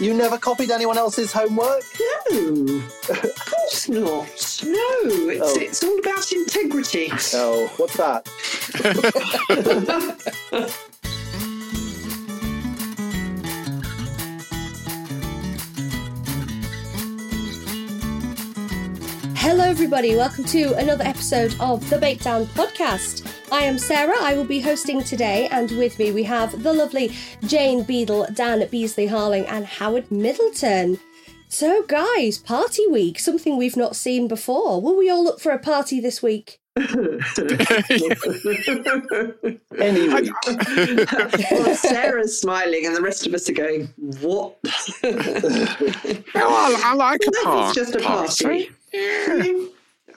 You never copied anyone else's homework? No, of course not. No, it's, Oh. it's all about integrity. Oh, what's that? Hello, everybody. Welcome to another episode of the Bakedown podcast. I am Sarah. I will be hosting today, and with me we have the lovely Jane Beadle, Dan Beasley Harling, and Howard Middleton. So, guys, party week, something we've not seen before. Will we all look for a party this week? Any well, Sarah's smiling, and the rest of us are going, "What?" Well, I, I like a Life part, just a party.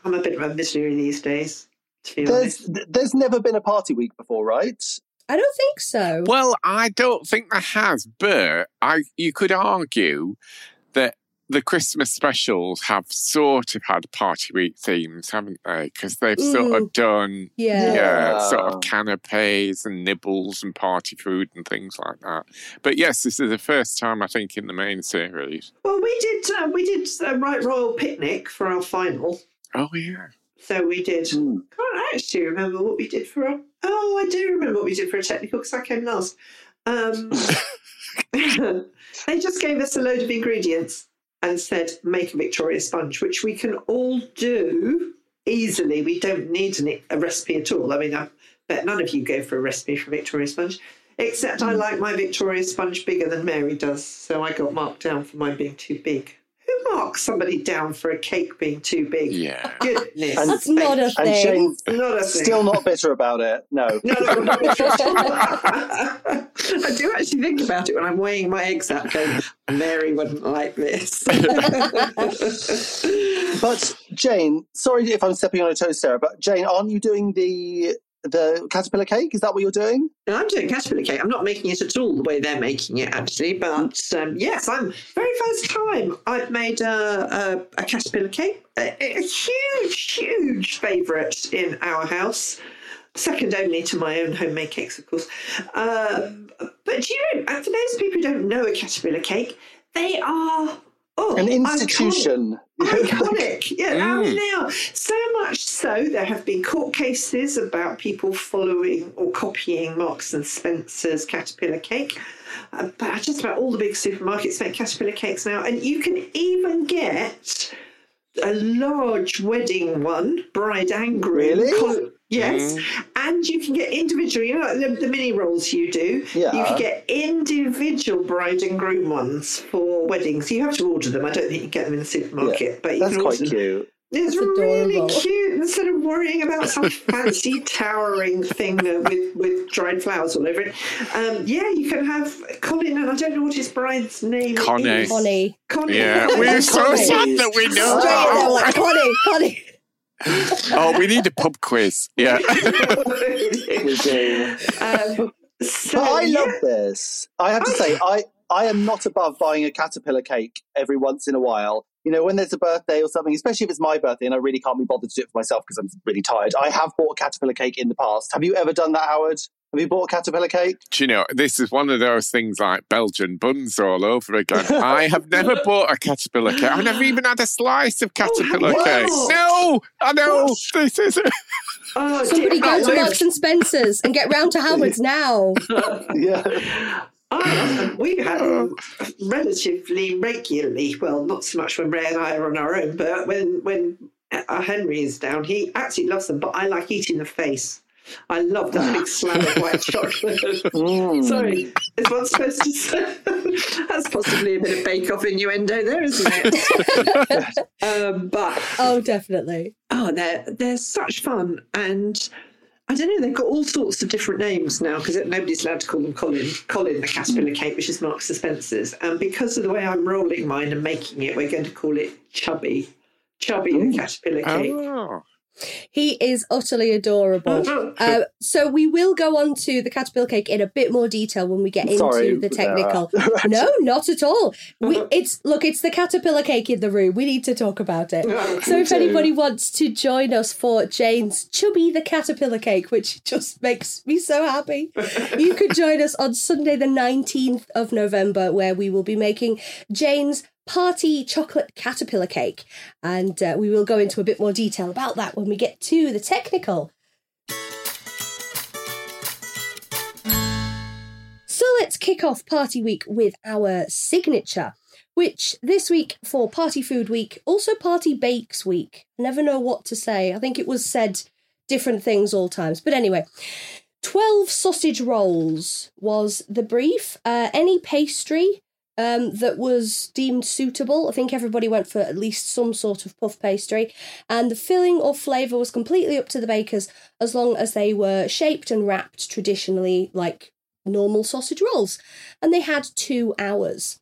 I'm a bit of a visionary these days. To there's honest, there's never been a party week before, right? I don't think so. Well, I don't think there has, but I you could argue that the Christmas specials have sort of had party week themes, haven't they? Because they've sort Mm. of done Yeah. yeah, sort of canapes and nibbles and party food and things like that. But yes, this is the first time I think in the main series. well, we did uh, we did a right royal picnic for our final. Oh yeah. So we did. Hmm. can't actually remember what we did for a. Oh, I do remember what we did for a technical because I came last. Um, they just gave us a load of ingredients and said make a Victoria sponge, which we can all do easily. We don't need an, a recipe at all. I mean, I bet none of you go for a recipe for Victoria sponge. Except I like my Victoria sponge bigger than Mary does, so I got marked down for mine being too big. Who marks somebody down for a cake being too big? Yeah. Goodness. And- That's not a And thing. Jane's Not a thing. still not bitter about it. No. No, no, I'm not interested. I do actually think about it when I'm weighing my eggs out, going, Mary wouldn't like this. But Jane, sorry if I'm stepping on your toes, Sarah, but Jane, aren't you doing the the caterpillar cake? Is that what you're doing? And I'm doing caterpillar cake. I'm not making it at all the way they're making it, actually. But um, yes, I'm very first time I've made a, a, a caterpillar cake. A, a huge, huge favourite in our house. Second only to my own homemade cakes, of course. Um, but you know, for those people who don't know a caterpillar cake, they are oh, An institution. Iconic, yeah, I mean, Mm. they are. So much so, there have been court cases about people following or copying Marks and Spencer's Caterpillar cake. Uh, but just about all the big supermarkets make Caterpillar cakes now, and you can even get a large wedding one, bride angry. Really? col- Yes, and you can get individual, you know, the, the mini rolls you do. Yeah. You can get individual bride and groom ones for weddings. You have to order them. I don't think you get them in the supermarket, but you That's can quite order them. cute. It's really cute instead of worrying about some fancy towering thing uh, with, with dried flowers all over it. Um, yeah, you can have Colin, and I don't know what his bride's name Connie. is. Connie. Connie. Yeah. We're so Connie. sad that we know Straight in like, Connie, Connie. Oh, we need a pub quiz. Yeah. We do. um, So, But I yeah. love this. I have to say, I, I am not above buying a caterpillar cake every once in a while. You know, when there's a birthday or something, especially if it's my birthday and I really can't be bothered to do it for myself because I'm really tired. I have bought a caterpillar cake in the past. Have you ever done that, Howard? Have you bought a caterpillar cake? Do you know, this is one of those things like Belgian buns all over again. I have never bought a caterpillar cake. I've never even had a slice of caterpillar what? cake. No, I know. This is Oh, Somebody go to Marks and Spencer's and get round to Howard's now. Yeah. I, we have them relatively regularly. Well, not so much when Ray and I are on our own, but when when uh, Henry is down, he absolutely loves them. But I like eating the face. I love that big slab of white chocolate. Mm. Sorry, is one supposed to say? That's possibly a bit of bake-off innuendo there, isn't it? um, but Oh, definitely. oh, they're they're such fun, and I don't know. They've got all sorts of different names now because nobody's allowed to call them Colin. Colin the Caterpillar Cake, which is Marks and Spencer's, and because of the way I'm rolling mine and making it, we're going to call it Chubby. Chubby the Caterpillar Cake. oh. He is utterly adorable. Uh, so we will go on to the caterpillar cake in a bit more detail when we get into Sorry, the technical. no, not at all. We, it's look, it's the caterpillar cake in the room. We need to talk about it. So if anybody wants to join us for Jane's Chubby the Caterpillar Cake, which just makes me so happy, you could join us on Sunday the 19th of November, where we will be making Jane's party chocolate caterpillar cake. And uh, we will go into a bit more detail about that when we get to the technical. So let's kick off Party Week with our signature, which this week for Party Food Week, also Party Bakes Week. Never know what to say. I think it was said different things all times. But anyway, 12 sausage rolls was the brief. Uh, any pastry um, that was deemed suitable. I think everybody went for at least some sort of puff pastry. And the filling or flavour was completely up to the bakers as long as they were shaped and wrapped traditionally like normal sausage rolls. And they had two hours.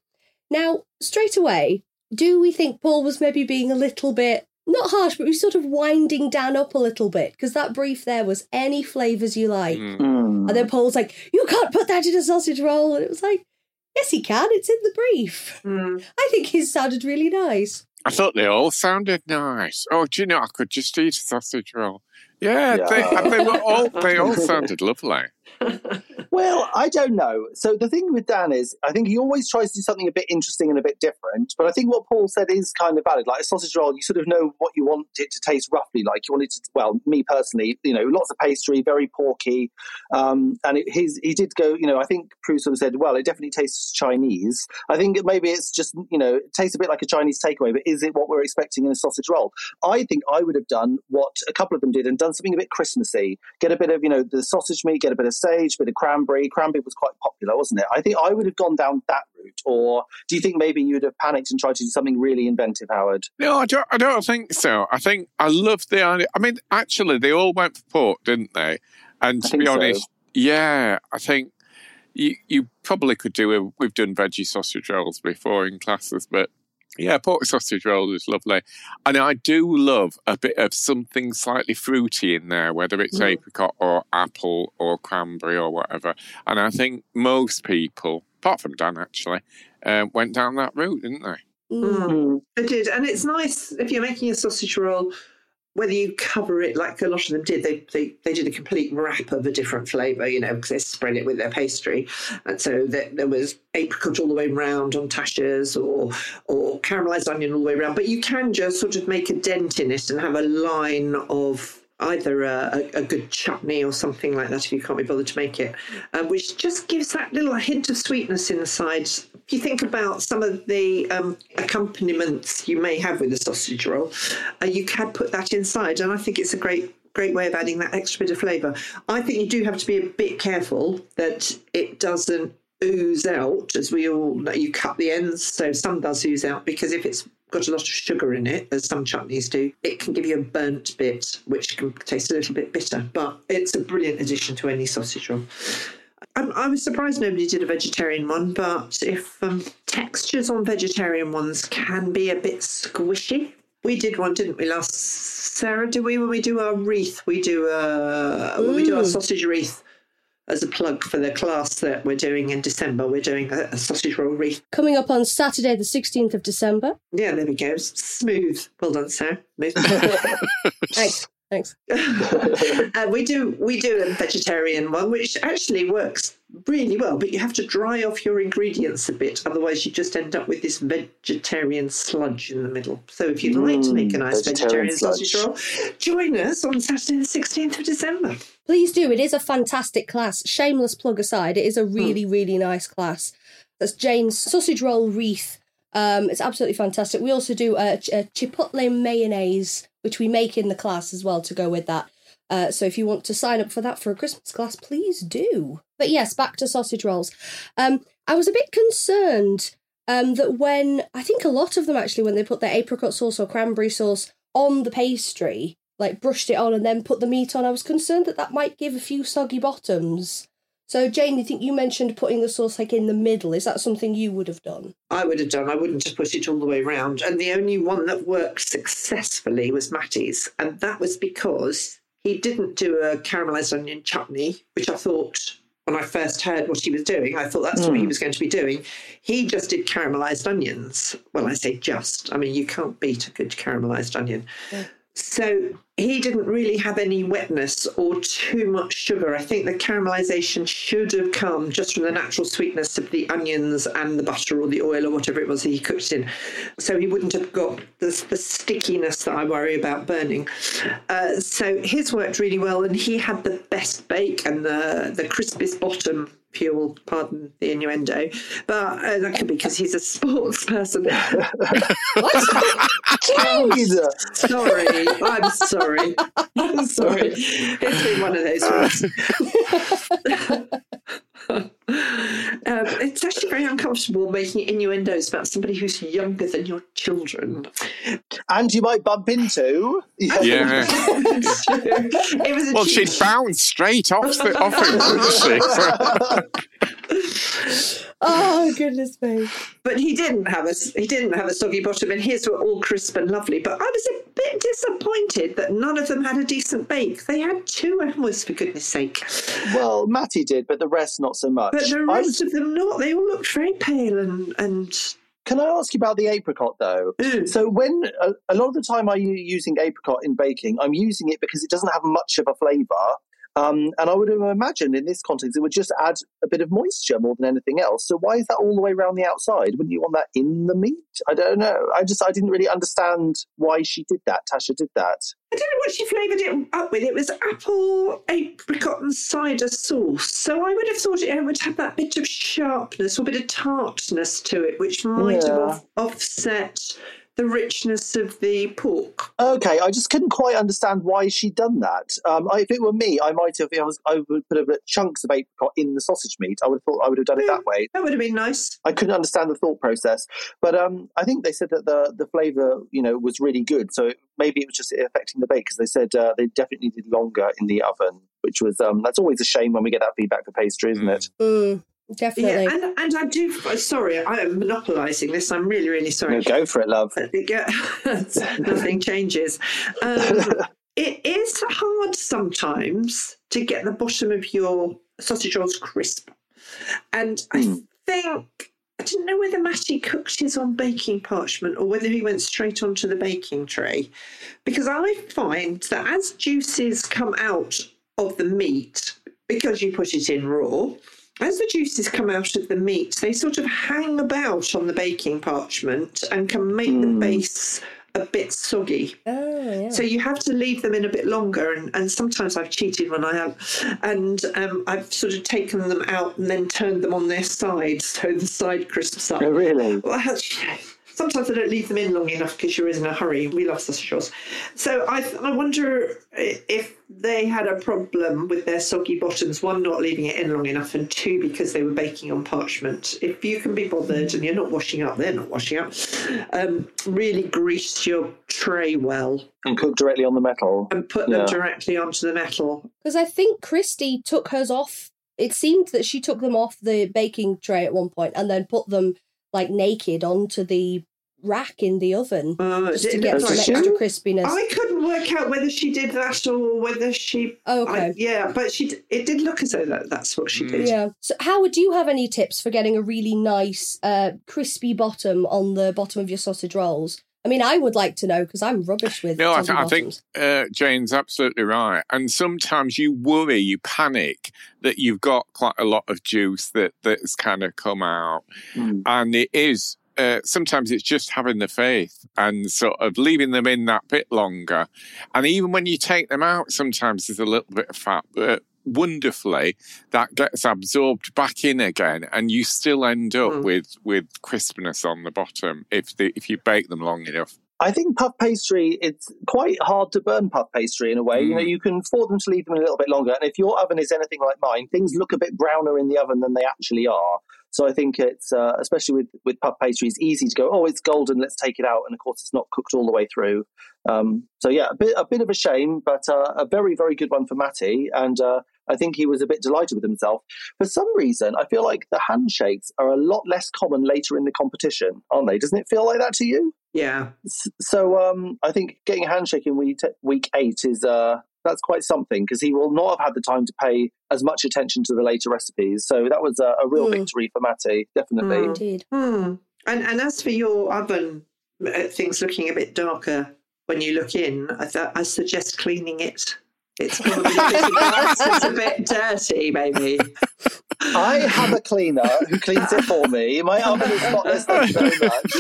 Now, straight away, do we think Paul was maybe being a little bit not harsh, but we sort of winding Dan up a little bit because that brief there was any flavours you like. Mm. And then Paul's like, You can't put that in a sausage roll. And it was like, Yes, he can. It's in the brief. Mm. I think his sounded really nice. I thought they all sounded nice. Oh, do you know, I could just eat a sausage roll. Yeah, They, Yeah. they were all they all sounded lovely. Well, I don't know. So the thing with Dan is, I think he always tries to do something a bit interesting and a bit different. But I think what Paul said is kind of valid. Like a sausage roll, you sort of know what you want it to taste roughly like. You want it to, well, me personally, you know, lots of pastry, very porky. Um, and it, his, he did go, you know, I think Prue sort of said, well, it definitely tastes Chinese. I think maybe it's just, you know, it tastes a bit like a Chinese takeaway, but is it what we're expecting in a sausage roll? I think I would have done what a couple of them did and done something a bit Christmassy. Get a bit of, you know, the sausage meat, get a bit of sage, bit of cranberry. Cranberry was quite popular, wasn't it? I think I would have gone down that route. Or do you think maybe you'd have panicked and tried to do something really inventive, Howard? No, I don't. I don't think so. I think I love the idea. I mean, actually, they all went for pork, didn't they? And to be so. honest, yeah, I think you you probably could do a. We've done veggie sausage rolls before in classes, but yeah, pork sausage roll is lovely, and I do love a bit of something slightly fruity in there, whether it's Mm. apricot or apple or cranberry or whatever. And I think most people, apart from Dan, actually, uh, went down that route, didn't they? Mm. Mm. It did, and it's nice if you're making a sausage roll. Whether you cover it like a lot of them did, they they, they did a complete wrap of a different flavour, you know, because they spread it with their pastry, and so there, there was apricot all the way round on Tasha's or or caramelised onion all the way around. But you can just sort of make a dent in it and have a line of either a, a, good chutney or something like that if you can't be bothered to make it, um, which just gives that little hint of sweetness in the sides. If you think about some of the um, accompaniments you may have with a sausage roll, uh, you can put that inside, and I think it's a great great way of adding that extra bit of flavour. I think you do have to be a bit careful that it doesn't ooze out, as we all know. You cut the ends, so some does ooze out because if it's got a lot of sugar in it, as some chutneys do, it can give you a burnt bit, which can taste a little bit bitter. But it's a brilliant addition to any sausage roll. I'm, I was surprised nobody did a vegetarian one, but if um, textures on vegetarian ones can be a bit squishy, we did one, didn't we, last Sarah? Do we when we do our wreath? We do uh, when we do our Mm. sausage wreath. As a plug for the class that we're doing in December. We're doing a, a sausage roll wreath. Coming up on Saturday, the 16th of December. Yeah, there we go. Smooth. Well done. Smooth. Thanks. Thanks. uh, we do we do a vegetarian one, which actually works really well, but you have to dry off your ingredients a bit, otherwise you just end up with this vegetarian sludge in the middle. So if you'd like to make a nice vegetarian, vegetarian sausage roll, join us on Saturday the sixteenth of December. Please do. It is a fantastic class. Shameless plug aside, it is a really, really nice class. That's Jane's sausage roll wreath. Um, it's absolutely fantastic. We also do a, a chipotle mayonnaise, which we make in the class as well to go with that. Uh, so if you want to sign up for that for a Christmas class, please do. But yes, back to sausage rolls. Um, I was a bit concerned um, that when I think a lot of them actually, when they put their apricot sauce or cranberry sauce on the pastry, like brushed it on and then put the meat on, I was concerned that that might give a few soggy bottoms. So Jane, I think you mentioned putting the sauce like in the middle. Is that something you would have done? I would have done. I wouldn't have put it all the way round. And the only one that worked successfully was Matty's, and that was because he didn't do a caramelized onion chutney, which I thought when I first heard what he was doing, I thought that's what he hmm. was going to be doing. He just did caramelized onions. Well, I say just. I mean, you can't beat a good caramelized onion. So he didn't really have any wetness or too much sugar. I think the caramelization should have come just from the natural sweetness of the onions and the butter or the oil or whatever it was he cooked in. So he wouldn't have got the, the stickiness that I worry about burning. Uh, so his worked really well, and he had the best bake and the, the crispiest bottom if you'll pardon the innuendo, but uh, that could be because he's a sports person. Jesus. sorry, I'm sorry. I'm sorry. It's been one of those ones. um, it's actually very uncomfortable making innuendos about somebody who's younger than your children. And you might bump into. Yeah. it was Well, cheap- she'd bounce straight off, the, off him, wouldn't she? Oh goodness me! But he didn't have a he didn't have a soggy bottom, and his were all crisp and lovely. But I was a bit disappointed that none of them had a decent bake. They had two hours, for goodness sake. Well, Matty did, but the rest not so much. But the rest was- of them not. They all looked very pale and and Can I ask you about the apricot though? Mm. So when a, a lot of the time I'm using apricot in baking, I'm using it because it doesn't have much of a flavour. Um, and I would imagine in this context it would just add a bit of moisture more than anything else. So why is that all the way around the outside? Wouldn't you want that in the meat? I don't know. I just I didn't really understand why she did that. Tasha did that. I don't know what she flavoured it up with. It was apple, apricot, and cider sauce. So I would have thought it would have that bit of sharpness or bit of tartness to it, which might have Yeah. off- offset the richness of the pork. Okay, I just couldn't quite understand why she'd done that. Um, I, if it were me, I might have. I, was, I would put a bit chunks of apricot in the sausage meat. I would have thought I would have done it that way. That would have been nice. I couldn't understand the thought process, but um, I think they said that the the flavour, you know, was really good. So maybe it was just affecting the bake because they said uh, they definitely did longer in the oven, which was um, that's always a shame when we get that feedback for pastry, isn't it? Mm, definitely. Yeah, and, and I do. Sorry, I am monopolising this. I'm really, really sorry. No, go for it, love. Yeah, nothing changes. Um, it is hard sometimes to get the bottom of your sausage rolls crisp, and I think I didn't know whether Matty cooked his on baking parchment or whether he went straight onto the baking tray, because I find that as juices come out of the meat, because you put it in raw. As the juices come out of the meat, they sort of hang about on the baking parchment and can make the base a bit soggy. oh yeah. So you have to leave them in a bit longer, and, and sometimes I've cheated when I have, and um, I've sort of taken them out and then turned them on their side, so the side crisps up. Oh, really? Well, sometimes I don't leave them in long enough because you're in a hurry. We love sausage rolls. So I, I wonder if they had a problem with their soggy bottoms. One, not leaving it in long enough, and two, because they were baking on parchment. If you can be bothered and you're not washing up, they're not washing up. Um, really grease your tray well And cook directly on the metal. and put them Yeah. directly onto the metal. Because I think Christy took hers off. It seemed that she took them off the baking tray at one point and then put them like naked onto the rack in the oven Uh, just to get some like- extra crispiness. I couldn't couldn't work out whether she did that or whether she. Oh, okay. I- yeah, but she. It did look as though that, that's what she did. Yeah. So, Howard, do you have any tips for getting a really nice, uh, crispy bottom on the bottom of your sausage rolls? I mean, I would like to know because I'm rubbish with No, I, th- I think uh, Jane's absolutely right. And sometimes you worry, you panic that you've got quite a lot of juice that that's kind of come out, Mm. and it is. Uh, sometimes it's just having the faith and sort of leaving them in that bit longer. And even when you take them out, sometimes there's a little bit of fat, but wonderfully that gets absorbed back in again, and you still end up Mm. with with crispness on the bottom if the, if you bake them long enough. I think puff pastry, it's quite hard to burn puff pastry in a way. You know, Mm. you can afford them to leave them a little bit longer. And if your oven is anything like mine, things look a bit browner in the oven than they actually are. So I think it's, uh, especially with, with puff pastry, it's easy to go, oh, it's golden, let's take it out. And of course, it's not cooked all the way through. Um, so yeah, a bit, a bit of a shame, but uh, a very, very good one for Matty. And uh, I think he was a bit delighted with himself. For some reason, I feel like the handshakes are a lot less common later in the competition, aren't they? Doesn't it feel like that to you? Yeah. So um, I think getting a handshake in week, week eight is uh, that's quite something because he will not have had the time to pay as much attention to the later recipes. So that was a, a real Mm. victory for Matty, definitely. Mm. Indeed. Hmm. And and as for your oven, uh, things looking a bit darker when you look in, I th- I suggest cleaning it. It's probably a bit, it's a bit dirty, maybe. I have a cleaner who cleans it for me. My oven is spotless, thank you very much.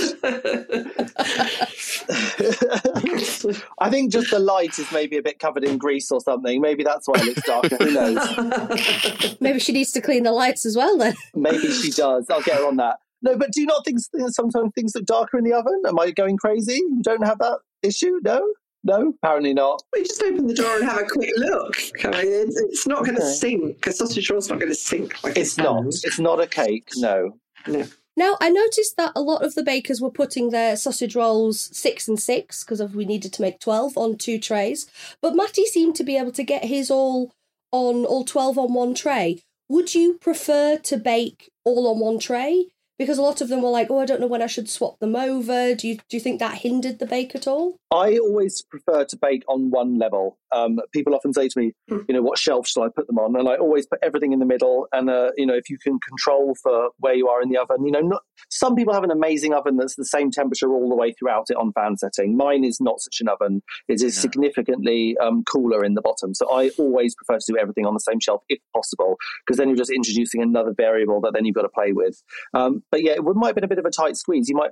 I think just the light is maybe a bit covered in grease or something. Maybe that's why it looks darker. Who knows? Maybe she needs to clean the lights as well then. Maybe she does. I'll get her on that. No, but do you not think sometimes things look darker in the oven? Am I going crazy? You don't have that issue? No? No? Apparently not. we just open the door and have a quick look. I mean, it's, it's not going to Okay. sink. A sausage roll's not going to sink like It's not. It's not a cake. No. No. Now, I noticed that a lot of the bakers were putting their sausage rolls six and six because we needed to make 12 on two trays. But Matty seemed to be able to get his all on all 12 on one tray. Would you prefer to bake all on one tray? Because a lot of them were like, oh, I don't know when I should swap them over. Do you, do you think that hindered the bake at all? I always prefer to bake on one level. Um, people often say to me, Hmm. you know, what shelf shall I put them on? And I always put everything in the middle. And, uh, you know, if you can control for where you are in the oven, you know, not, some people have an amazing oven that's the same temperature all the way throughout it on fan setting. Mine is not such an oven. It is Yeah. significantly um, cooler in the bottom. So I always prefer to do everything on the same shelf if possible, because then you're just introducing another variable that then you've got to play with. Um, but yeah, it might have been a bit of a tight squeeze. You might,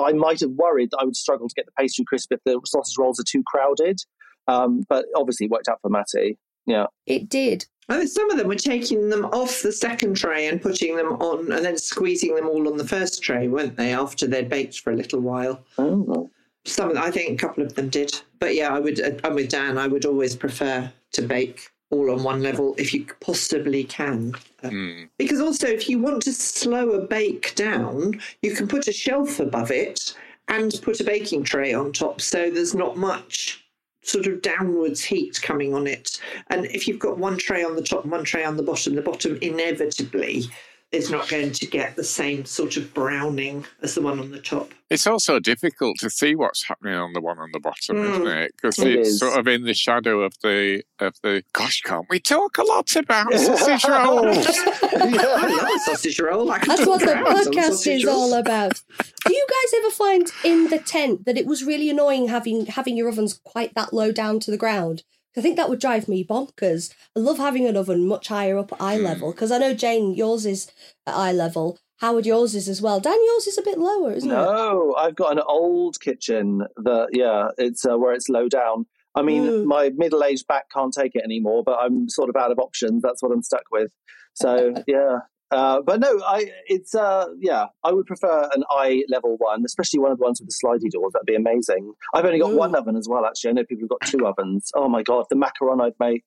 I might have worried that I would struggle to get the pastry crisp if the sausage rolls are too crowded. Um, but obviously, it worked out for Matty. Yeah. It did. I think some of them were taking them off the second tray and putting them on and then squeezing them all on the first tray, weren't they, after they'd baked for a little while? Oh. Some of them, I think a couple of them did. But yeah, I would, uh, I'm with Dan, I would always prefer to bake all on one level if you possibly can. Uh, Mm. Because also, if you want to slow a bake down, you can put a shelf above it and put a baking tray on top. So there's not much sort of downwards heat coming on it. And if you've got one tray on the top and one tray on the bottom, the bottom inevitably is not going to get the same sort of browning as the one on the top. It's also difficult to see what's happening on the one on the bottom, Mm. isn't it? Because It it's is. sort of in the shadow of the of the. Gosh, can't we talk a lot about sausage rolls? I love a sausage roll. I That's what the for hours on podcast is rolls. all about. Do you guys ever find in the tent that it was really annoying having having your ovens quite that low down to the ground? I think that would drive me bonkers. I love having an oven much higher up at eye level because I know Jane, yours is at eye level. Howard, yours is as well. Dan, yours is a bit lower, isn't it? No, I've got an old kitchen that, yeah, it's uh, where it's low down. I mean, Mm. my middle aged back can't take it anymore, but I'm sort of out of options. That's what I'm stuck with. So, yeah. Uh, but no, I it's uh yeah, I would prefer an eye level one, especially one of the ones with the slidey doors. That'd be amazing. I've only got Ooh. one oven as well. Actually, I know people have got two ovens. Oh my god, the macaron I'd make.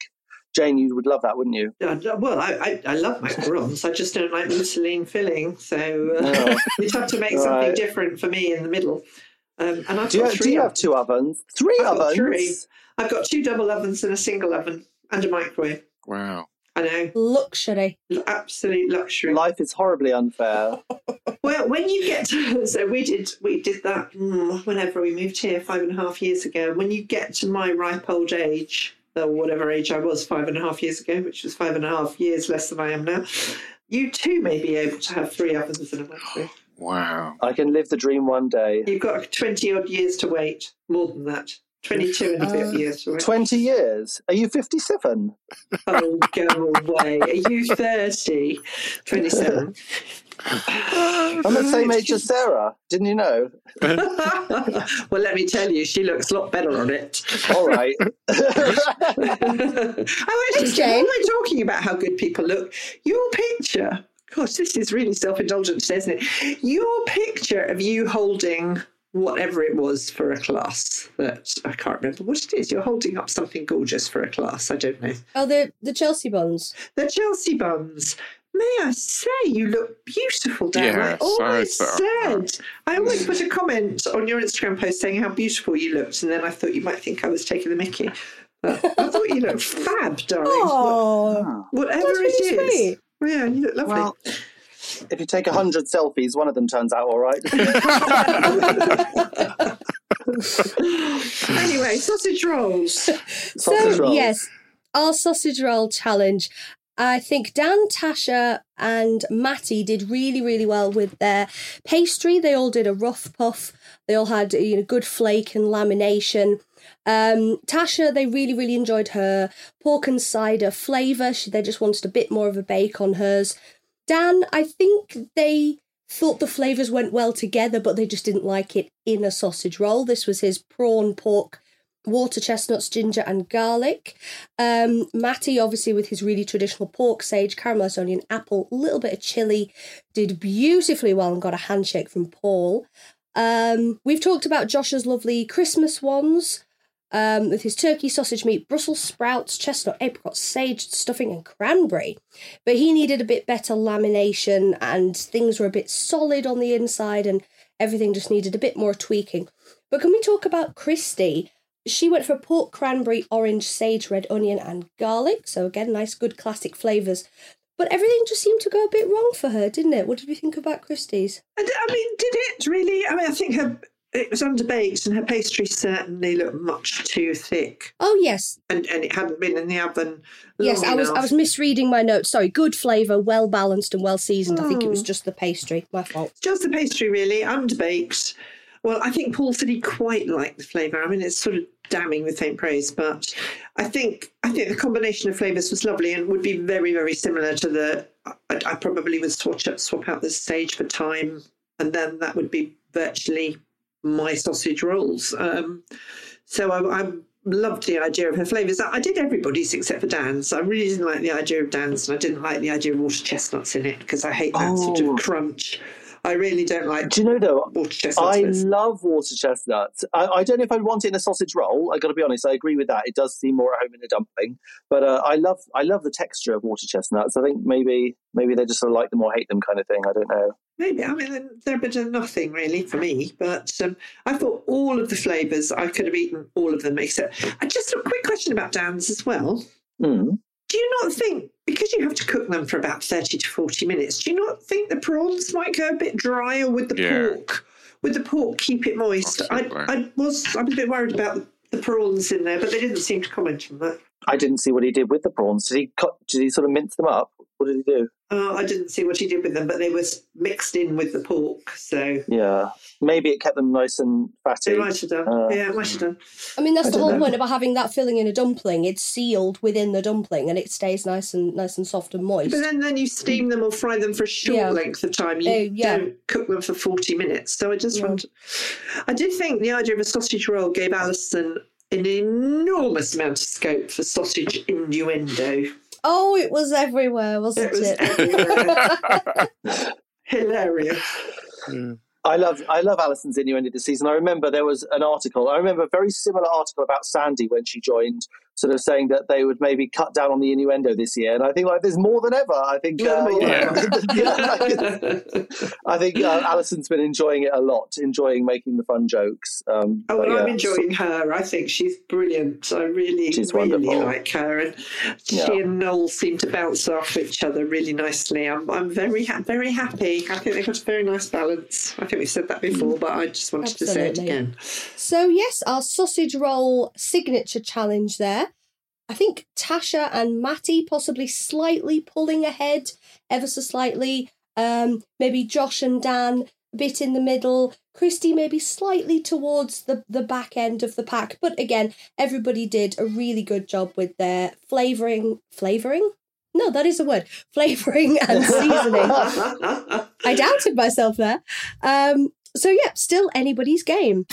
Jane, you would love that, wouldn't you? Yeah, well, I, I, I love macarons. I just don't like mousseline filling. So uh, No. you'd have to make something Right. different for me in the middle. Um, and I've Do you, got do three you have ovens. two ovens? Three I've ovens? three. I've got two double ovens and a single oven and a microwave. Wow. I know, Luxury. Absolute luxury. Life is horribly unfair. Well, Well, when you get to, so we did we did that mm, whenever we moved here five and a half years ago. When you get to my ripe old age, or whatever age I was five and a half years ago, which was five and a half years less than I am now, you too may be able to have three ovens in a microwave. Wow. I can live the dream one day. You've got twenty odd years to wait, more than that. 22 and a bit uh, years to wait. 20 years? Are you 57? Oh, go away. Are you 30? 27. I'm the same age as Sarah. Didn't you know? well, let me tell you, she looks a lot better on it. All right. oh, actually, Jane. while we're talking about how good people look, your picture, gosh, this is really self indulgent, isn't it? Your picture of you holding whatever it was for a class that I can't remember what it is. You're holding up something gorgeous for a class. I don't know. Oh, the the Chelsea buns. The Chelsea buns. May I say, you look beautiful, Dan. I always I said. I always put a comment on your Instagram post saying how beautiful you looked, and then I thought you might think I was taking the mickey. But I thought you looked fab, darling. Oh, Whatever that's really is. sweet. Yeah, you look lovely. Well, if you take 100 selfies, one of them turns out all right. anyway, sausage rolls. Sausage so rolls. yes, our sausage roll challenge. I think Dan, Tasha, and Matty did really, really well with their pastry. They all did a rough puff. They all had you know good flake and lamination. Um, Tasha, they really, really enjoyed her pork and cider flavour. She, they just wanted a bit more of a bake on hers. Dan, I think they thought the flavours went well together, but they just didn't like it in a sausage roll. This was his prawn pork water chestnuts, ginger, and garlic. Um, Matty, obviously, with his really traditional pork, sage, caramelised onion, apple, a little bit of chili, did beautifully well and got a handshake from Paul. Um, we've talked about Josh's lovely Christmas ones. Um, with his turkey, sausage meat, Brussels sprouts, chestnut, apricot, sage, stuffing, and cranberry. But he needed a bit better lamination, and things were a bit solid on the inside, and everything just needed a bit more tweaking. But can we talk about Christy? She went for pork, cranberry, orange, sage, red onion, and garlic. So, again, nice, good classic flavours. But everything just seemed to go a bit wrong for her, didn't it? What did we think about Christy's? I mean, did it really? I mean, I think her it was underbaked, and her pastry certainly looked much too thick, Oh, yes. and and it hadn't been in the oven. Yes, I was I was misreading my notes. Sorry, good flavour, well balanced and well seasoned. I think it Hmm. was just the pastry. My fault. just the pastry really underbaked. Well, I think Paul said he quite liked the flavour. I mean, it's sort of damning with faint praise, but I think I think the combination of flavours was lovely and would be very very similar to the. I, I probably would swatch up, swap out the sage for thyme, and then that would be virtually my sausage rolls. Um, so I, I loved the idea of her flavours. I, I did everybody's except for Dan's. I really didn't like the idea of Dan's, and I didn't like the idea of water chestnuts in it because I hate that sort Oh. of crunch. I really don't like Do you know though? water chestnuts. I with- love water chestnuts. I, I don't know if I'd want it in a sausage roll. I got to be honest. I agree with that. It does seem more at home in a dumpling, but uh, I love I love the texture of water chestnuts. I think maybe maybe they just sort of like them or hate them kind of thing. I don't know. Maybe I mean they're a bit of nothing really for me, but um, I thought all of the flavours I could have eaten all of them except. Uh, just a quick question about Dan's as well. Mm. Do you not think because you have to cook them for about thirty to forty minutes? Do you not think the prawns might go a bit drier with the Yeah. pork? With the pork, keep it moist. I, I was I was a bit worried about the prawns in there, but they didn't seem to comment on that. I didn't see what he did with the prawns. Did he cut? Did he sort of mince them up? What did he do? Uh, I didn't see what he did with them, but they were mixed in with the pork, so Yeah, maybe it kept them nice and fatty. they might have done. Uh, yeah, it might have done. I mean, that's I the whole know. point about having that filling in a dumpling. It's sealed within the dumpling, and it stays nice and nice and soft and moist. But then, then you steam them or fry them for a short Yeah. length of time. You Oh, yeah. don't cook them for 40 minutes. So I just Yeah. want. I did think the idea of a sausage roll gave Alison an enormous amount of scope for sausage innuendo. Oh, it was everywhere, wasn't It was it? everywhere. Hilarious. Mm. I love I love Alison's innuendo this season. I remember there was an article. I remember a very similar article about Sandi when she joined, sort of saying that they would maybe cut down on the innuendo this year. And I think like there's more than ever. I think uh, you know, I think uh, Alison's been enjoying it a lot, enjoying making the fun jokes. Um, Oh, but well, I'm yeah, enjoying her. I think she's brilliant. I really, She's really wonderful. like her, and she and Noel seem to bounce off each other really nicely. I'm, I'm very, ha- very happy. I think they've got a very nice balance. I think we've said that before, but I just wanted to say it again. So, yes, our sausage roll signature challenge there. I think Tasha and Matty possibly slightly pulling ahead, ever so slightly. Um, maybe Josh and Dan a bit in the middle. Christy maybe slightly towards the, the back end of the pack. But again, everybody did a really good job with their flavouring. Flavouring? No, that is a word. Flavouring and seasoning. I doubted myself there. Um, so, yeah, still anybody's game.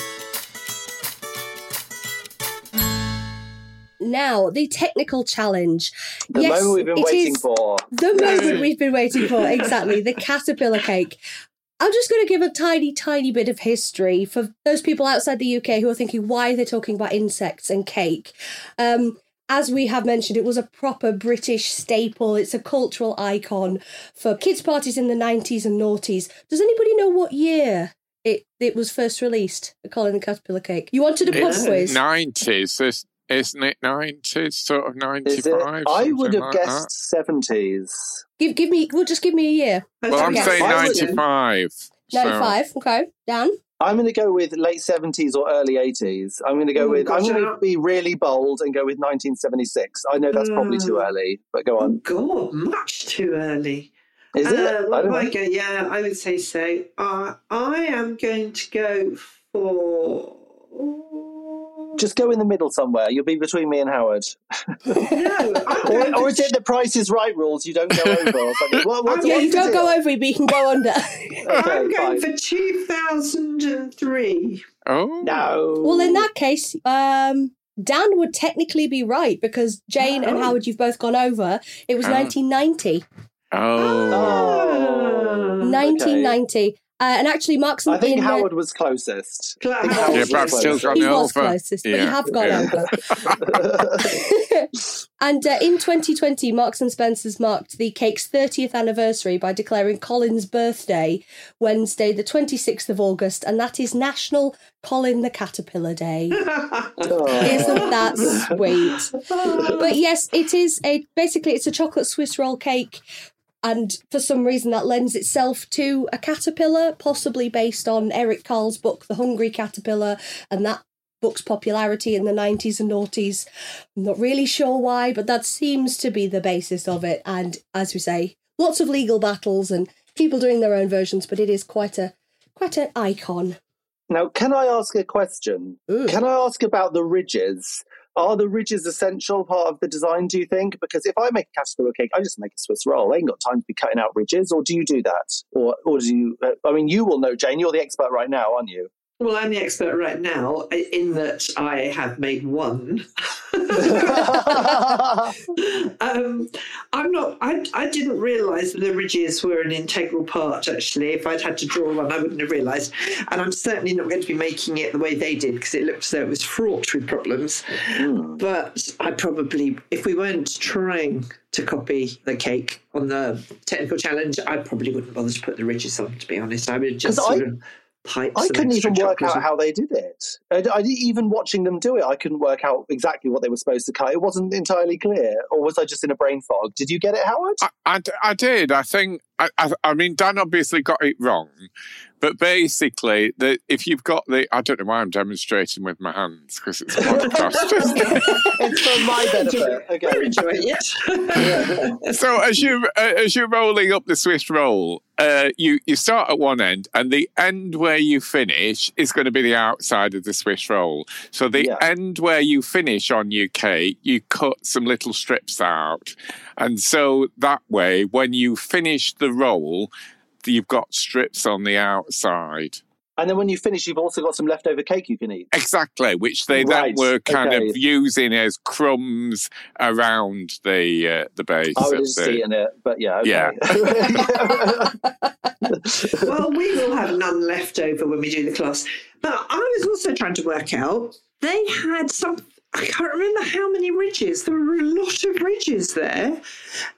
Now, the technical challenge. the yes, moment we've been it waiting is for. The moment we've been waiting for, exactly. The caterpillar cake. I'm just going to give a tiny, tiny bit of history for those people outside the UK who are thinking why they're talking about insects and cake. Um, as we have mentioned, it was a proper British staple. It's a cultural icon for kids' parties in the 90s and noughties. Does anybody know what year it, it was first released, the Colin the Caterpillar cake? You wanted a pub It's quiz? nineties, isn't it? Nineties, sort of ninety-five. I would have like guessed seventies. Give, give me, well, just give me a year. that. Well, I'm Okay. saying I would- ninety-five. so- 95, okay. Dan? I'm going to go with late seventies or early eighties. I'm going to go Oh, with. I'm going to be really bold and go with 1976. I know that's probably too Mm. early, but go Oh, on. God, much too early. Is it? Uh, I what don't I go? Yeah, I would say so. Uh, I am going to go for. Just go in the middle somewhere. You'll be between me and Howard. No, Or, or is it the Price is Right rules? You don't go over or something. What, what, Yeah, you don't deal? go over, but you can go under. I'm going fine. for 2003. Oh No. well, in that case, um, Dan would technically be right because Jane and Oh. Howard, you've both gone over. It was Oh. 1990. Oh. Oh. 1990. Uh, and actually, Mark's I think in, Howard was closest. Cla- I think Yeah, Howard was still closest. gone he was over. closest, but you Yeah. have gone Yeah. over. and uh, in 2020, Marks and Spencer's marked the cake's 30th anniversary by declaring Colin's birthday Wednesday, the 26th of August, and that is National Colin the Caterpillar Day. Oh. Isn't that sweet? But yes, it is a basically it's a chocolate Swiss roll cake. And for some reason, that lends itself to a caterpillar, possibly based on Eric Carle's book, The Hungry Caterpillar, and that book's popularity in the 90s and noughties. I'm not really sure why, but that seems to be the basis of it. And as we say, lots of legal battles and people doing their own versions, but it is quite a quite an icon. Now, can I ask a question? Ooh. Can I ask about the ridges? Are the ridges essential part of the design, do you think? Because if I make a caterpillar cake, I just make a Swiss roll. I ain't got time to be cutting out ridges. Or do you do that? Or, or do you? Uh, I mean, you will know, Jane. You're the expert right now, aren't you? Well, I'm the expert right now in that I have made one. um, I'm not. I, I didn't realise that the ridges were an integral part. Actually, if I'd had to draw one, I wouldn't have realised. And I'm certainly not going to be making it the way they did because it looked as though it was fraught with problems. But I probably, if we weren't trying to copy the cake on the technical challenge, I probably wouldn't bother to put the ridges on. To be honest, I would just 'Cause I- of pipe. I couldn't even work out on- how they did it. I, I, even watching them do it, I couldn't work out exactly what they were supposed to cut. It wasn't entirely clear. Or was I just in a brain fog? Did you get it, Howard? I, I, I did. I think. I, I, I mean, Dan obviously got it wrong, but basically, the, if you've got the, I don't know why I'm demonstrating with my hands because it's a podcast. it's for my benefit. We're Okay. enjoying it. so as you uh, as you're rolling up the Swiss roll, uh, you you start at one end, and the end where you finish is going to be the outside of the Swiss roll. So the Yeah. end where you finish on UK, you cut some little strips out, and so that way, when you finish the roll, you've got strips on the outside. And then when you finish, you've also got some leftover cake you can eat. Exactly, which they Right, then were kind okay. of using as crumbs around the uh, the base. I was of have just the- eaten it, but yeah. Okay. Yeah. well, we will have none left over when we do the class. But I was also trying to work out. They had some. I can't remember how many ridges. There were a lot of ridges there.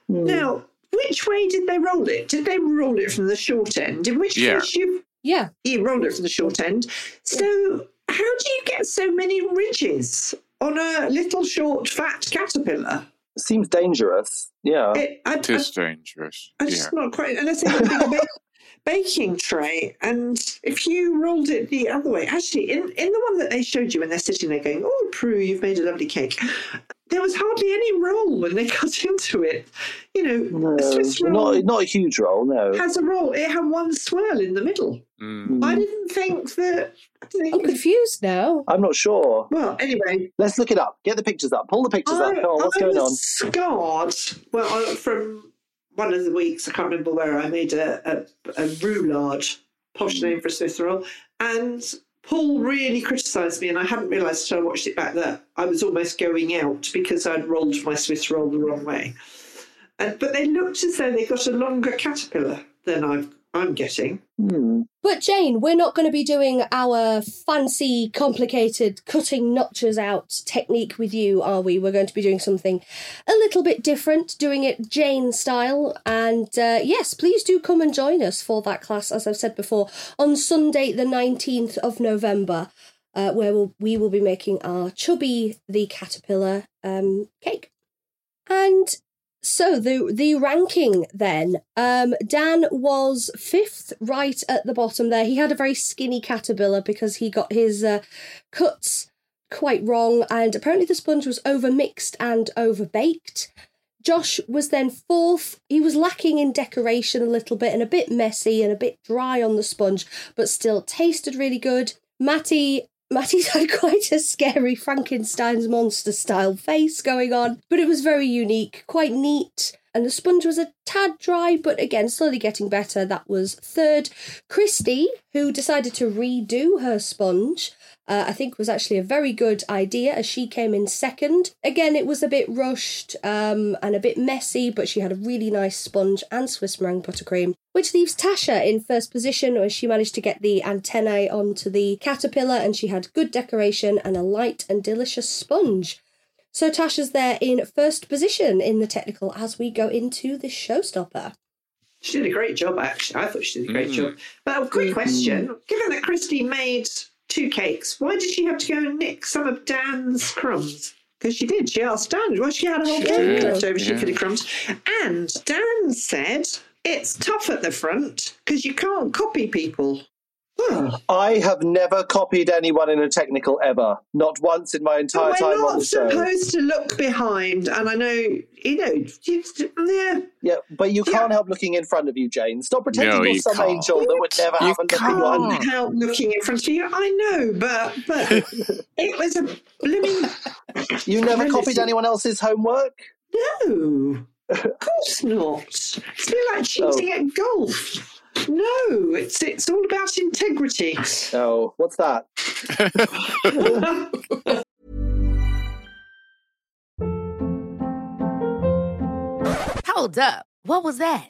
Now, which way did they roll it? Did they roll it from the short end? In which Yeah. case you Yeah. you rolled it from the short end. So how do you get so many ridges on a little short fat caterpillar? Seems dangerous. Yeah. It, I, It is dangerous. I, I'm Yeah. just not quite unless they have a big baking tray. And if you rolled it the other way, actually, in, in the one that they showed you when they're sitting there going, "Oh, Prue, you've made a lovely cake," there was hardly any roll when they cut into it. You know, no, a Swiss roll not not a huge roll. No. has a roll. It had one swirl in the middle. Mm. I didn't think that. I didn't I'm confused now. I'm not sure. well, anyway, Let's look it up. Get the pictures up. Pull the pictures up. I, Come on, what's I going on? was scarred. Well, from one of the weeks, I can't remember where, I made a, a, a roulade, posh Mm. name for a Swiss roll, and Paul really criticised me, and I hadn't realised until I watched it back that I was almost going out because I'd rolled my Swiss roll the wrong way. And, but they looked as though they got a longer caterpillar than I've, I'm getting. Hmm. But Jane, we're not going to be doing our fancy, complicated cutting notches out technique with you, are we? We're going to be doing something a little bit different, doing it Jane style. And uh, yes, please do come and join us for that class, as I've said before, on Sunday, the 19th of November, uh, where we'll, we will be making our Chubby the Caterpillar um, cake. And so the the ranking then, um, Dan was fifth, right at the bottom there. He had a very skinny caterpillar because he got his uh, cuts quite wrong, and apparently the sponge was overmixed and overbaked. Josh was then fourth. He was lacking in decoration a little bit and a bit messy and a bit dry on the sponge, but still tasted really good. Matty Matty's had quite a scary Frankenstein's monster style face going on, but it was very unique, quite neat. And the sponge was a tad dry, but again, slowly getting better. That was third. Christy, who decided to redo her sponge, uh, I think was actually a very good idea as she came in second. Again, it was a bit rushed um, and a bit messy, but she had a really nice sponge and Swiss meringue buttercream, which leaves Tasha in first position where she managed to get the antennae onto the caterpillar and she had good decoration and a light and delicious sponge. So Tasha's there in first position in the technical as we go into the showstopper. She did a great job, actually. I thought she did a great Mm. job. But a quick question: Given that Christy made two cakes, why did she have to go and nick some of Dan's crumbs? Because she did. She asked Dan. Well, she had a whole cake left over. She could have crumbs. And Dan said it's tough at the front because you can't copy people. Well, I have never copied anyone in a technical ever. Not once in my entire we're time on not the show. supposed to look behind, and I know you know. You, yeah, Yeah, but you Yeah. can't help looking in front of you, Jane. Stop pretending No, you're you some can't. angel that would never You have a look at one. can't. help looking in front of you. I know, but but it was a blooming You never copied anyone else's homework? no. Of course not. It's a bit like cheating oh. at golf. No, it's it's all about integrity. Oh, what's that? Hold up. What was that?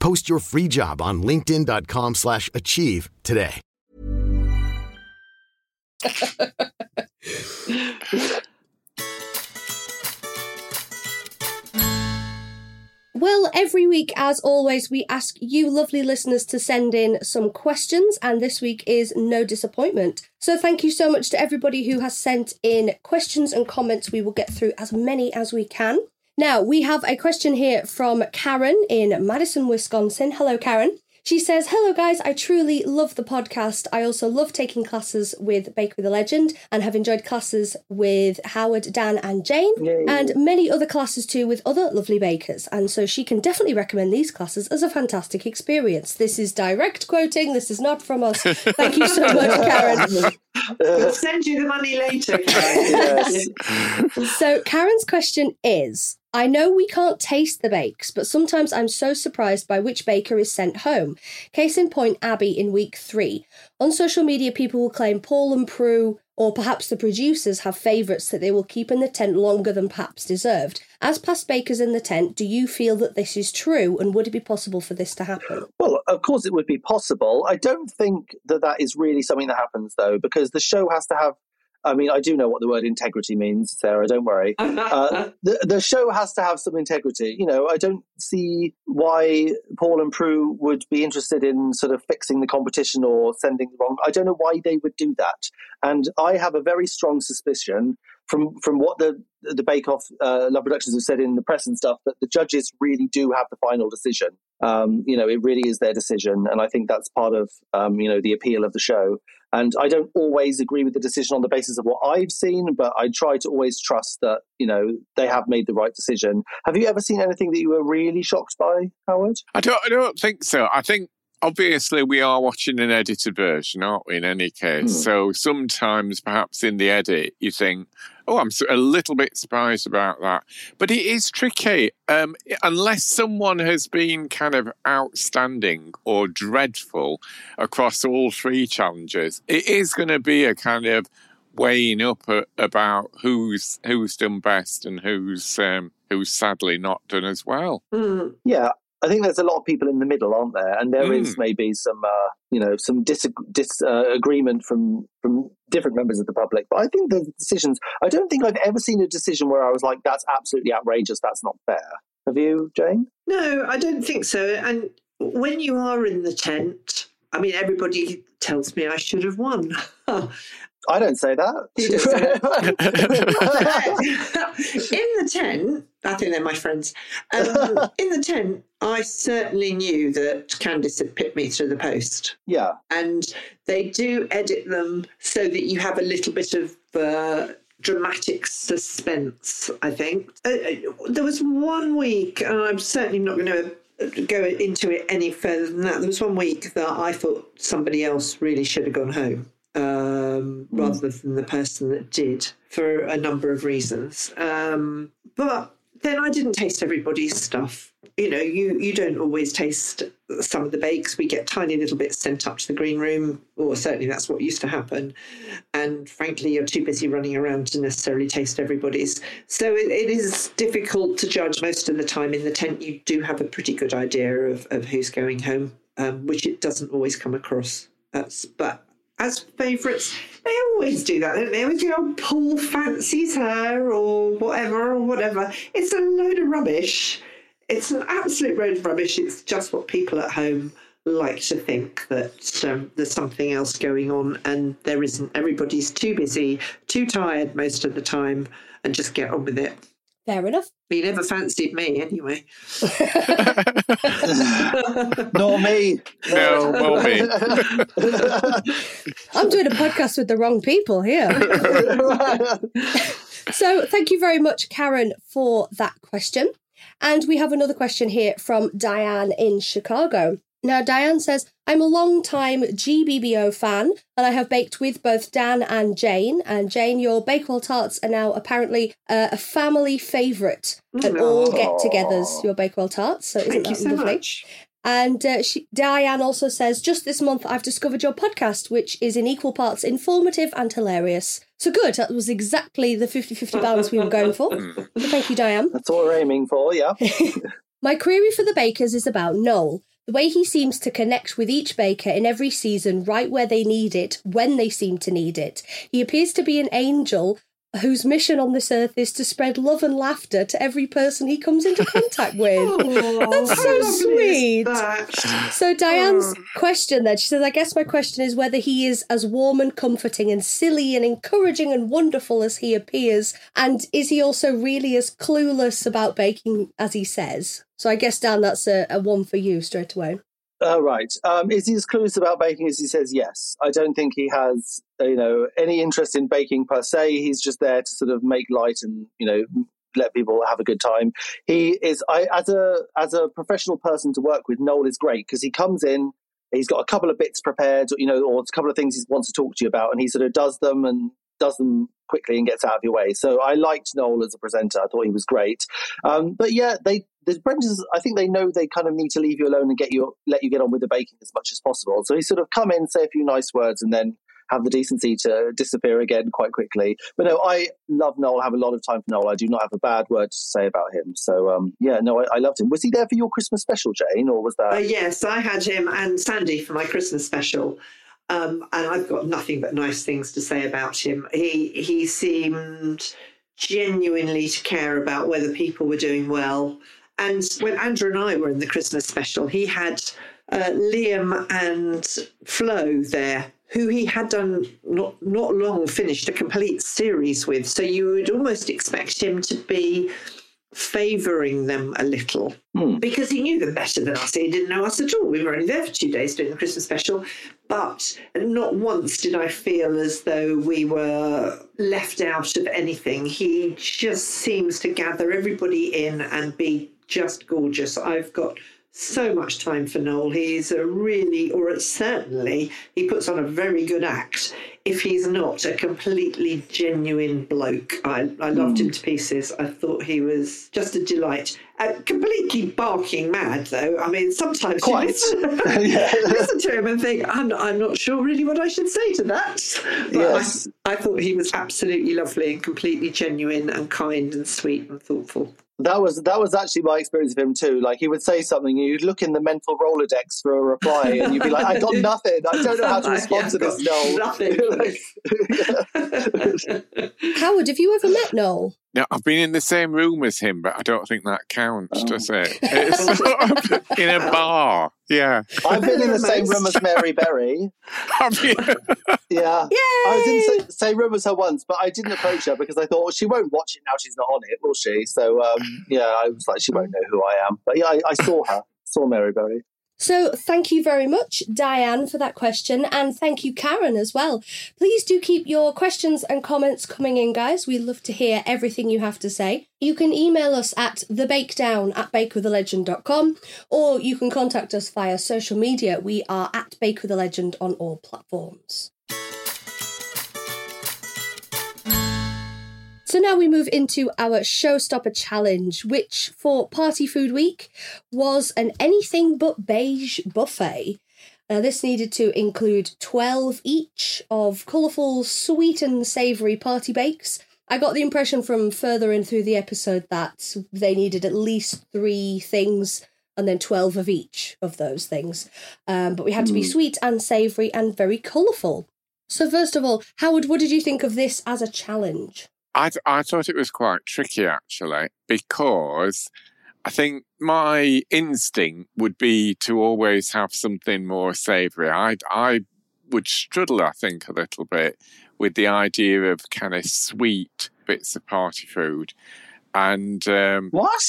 Post your free job on linkedin.com/achieve slash achieve today. Well, every week, as always, we ask you lovely listeners to send in some questions, and this week is no disappointment. So, thank you so much to everybody who has sent in questions and comments. We will get through as many as we can. Now, we have a question here from Karen in Madison, Wisconsin. Hello, Karen. She says, Hello, guys. I truly love the podcast. I also love taking classes with Bake with a Legend and have enjoyed classes with Howard, Dan, and Jane, Yay. and many other classes too with other lovely bakers. And so she can definitely recommend these classes as a fantastic experience. This is direct quoting. This is not from us. Thank you so much, Karen. We'll send you the money later. So, Karen's question is I know we can't taste the bakes, but sometimes I'm so surprised by which baker is sent home. Case in point, Abby in week three. On social media, people will claim Paul and Prue, or perhaps the producers, have favourites that they will keep in the tent longer than perhaps deserved. As past bakers in the tent, do you feel that this is true, and would it be possible for this to happen? Well, of course it would be possible. I don't think that that is really something that happens, though, because the show has to have. I mean, I do know what the word integrity means, Sarah. Don't worry. Uh, the the show has to have some integrity. You know, I don't see why Paul and Prue would be interested in sort of fixing the competition or sending the wrong. I don't know why they would do that, and I have a very strong suspicion from from what the the Bake Off uh, Love Productions have said in the press and stuff that the judges really do have the final decision. Um, you know, it really is their decision, and I think that's part of um, you know the appeal of the show. And I don't always agree with the decision on the basis of what I've seen, but I try to always trust that you know they have made the right decision. Have you ever seen anything that you were really shocked by, Howard? I don't. I don't think so. I think obviously we are watching an edited version, aren't we? In any case, Hmm. so sometimes perhaps in the edit you think, "Oh, I'm a little bit surprised about that," but it is tricky um, unless someone has been kind of outstanding or dreadful across all three challenges. It is going to be a kind of weighing up a, about who's who's done best and who's um, who's sadly not done as well. Mm. Yeah, I think there's a lot of people in the middle, aren't there? And there is maybe some, uh, you know, some disagreement dis, uh, agreement from from different members of the public. But I think the decisions. I don't think I've ever seen a decision where I was like, "That's absolutely outrageous. That's not fair." Have you, Jane? No, I don't think so. And when you are in the tent, I mean, everybody tells me I should have won. I don't say that. You don't say in the tent, I think they're my friends. Um, in the tent, I certainly knew that Candice had picked me through the post. yeah, and they do edit them so that you have a little bit of uh, dramatic suspense. I think uh, uh, there was one week, and I'm certainly not going to go into it any further than that. There was one week that I thought somebody else really should have gone home. Um, rather than the person that did for a number of reasons. Um, but then I didn't taste everybody's stuff. You know, you, you don't always taste some of the bakes. We get tiny little bits sent up to the green room, or certainly that's what used to happen. And frankly, you're too busy running around to necessarily taste everybody's. So it, it is difficult to judge most of the time. In the tent, you do have a pretty good idea of, of who's going home, um, which it doesn't always come across. As, but as favourites, they always do that, don't they? Always go, oh, Paul fancies her or whatever or whatever. It's a load of rubbish. It's an absolute load of rubbish. It's just what people at home like to think that um, there's something else going on and there isn't. Everybody's too busy, too tired most of the time, and just get on with it. Fair enough. He never fancied me anyway. nor me. No, well, me. I'm doing a podcast with the wrong people here. So, thank you very much, Karen, for that question. And we have another question here from Diane in Chicago. Now, Diane says, I'm a long time GBBO fan and I have baked with both Dan and Jane. And Jane, your Bakewell tarts are now apparently uh, a family favourite at all get togethers, your Bakewell tarts. So, isn't Thank you that so lovely? much. And uh, she, Diane also says, just this month I've discovered your podcast, which is in equal parts informative and hilarious. So good. That was exactly the 50 50 balance we were going for. So thank you, Diane. That's what we're aiming for. Yeah. My query for the bakers is about Noel. The way he seems to connect with each baker in every season, right where they need it, when they seem to need it. He appears to be an angel whose mission on this earth is to spread love and laughter to every person he comes into contact with. That's so sweet. that? So Diane's question then, she says, I guess my question is whether he is as warm and comforting and silly and encouraging and wonderful as he appears, and is he also really as clueless about baking as he says? So I guess Dan, that's a, a one for you straight away. Oh, right. Um, is he as clueless about baking as he says yes? I don't think he has, you know, any interest in baking per se. He's just there to sort of make light and, you know, let people have a good time. He is, I, as a as a professional person to work with, Noel is great because he comes in, he's got a couple of bits prepared, you know, or a couple of things he wants to talk to you about, and he sort of does them and does them quickly and gets out of your way. So I liked Noel as a presenter. I thought he was great. Um, but yeah, they the Brentons, I think they know they kind of need to leave you alone and get you let you get on with the baking as much as possible. So he sort of come in, say a few nice words, and then have the decency to disappear again quite quickly. But no, I love Noel. I have a lot of time for Noel. I do not have a bad word to say about him. So um, yeah, no, I, I, loved him. Was he there for your Christmas special, Jane, or was that? Uh, yes, I had him and Sandi for my Christmas special. Um, and I've got nothing but nice things to say about him. He he seemed genuinely to care about whether people were doing well. And when Andrew and I were in the Christmas special, he had uh, Liam and Flo there, who he had done not not long finished a complete series with. So you would almost expect him to be favouring them a little Hmm. because he knew them better than us. He didn't know us at all. We were only there for two days doing the Christmas special, but not once did I feel as though we were left out of anything. He just seems to gather everybody in and be just gorgeous. I've got so much time for Noel. He's a really, or certainly, he puts on a very good act if he's not a completely genuine bloke. I, I loved him to pieces. I thought he was just a delight. Uh, completely barking mad, though. I mean, sometimes Quite. you listen, listen to him and think, I'm not, I'm not sure really what I should say to that. But Yes. I, I thought he was absolutely lovely and completely genuine and kind and sweet and thoughtful. That was that was actually my experience of him too. Like he would say something, and you'd look in the mental Rolodex for a reply, and you'd be like, "I got nothing. I don't know how to respond Yeah, to this." got No, nothing. Howard, have you ever met Noel? Now, I've been in the same room as him, but I don't think that counts, does Oh. it? It's sort of in a bar. Yeah. I've been in the same room as Mary Berry. Have you? Yeah, I was in Yay! the same room as her once, but I didn't approach her because I thought well, she won't watch it now. She's not on it, will she? So um, yeah, I was like, she won't know who I am. But yeah, I, I saw her, saw Mary Berry. So, thank you very much, Diane, for that question, and thank you, Karen, as well. Please do keep your questions and comments coming in, guys. We love to hear everything you have to say. You can email us at thebakedown at bakewithalegend.com, or you can contact us via social media. We are at Bake with a Legend on all platforms. So now we move into our showstopper challenge, which for Party Food Week was an anything but beige buffet. Now, this needed to include 12 each of colourful, sweet, and savoury party bakes. I got the impression from further in through the episode that they needed at least three things and then 12 of each of those things. Um, but we had to be sweet and savoury and very colourful. So, first of all, Howard, what did you think of this as a challenge? I, I thought it was quite tricky actually because I think my instinct would be to always have something more savoury. I I would struggle, I think, a little bit with the idea of kind of sweet bits of party food. And um, What?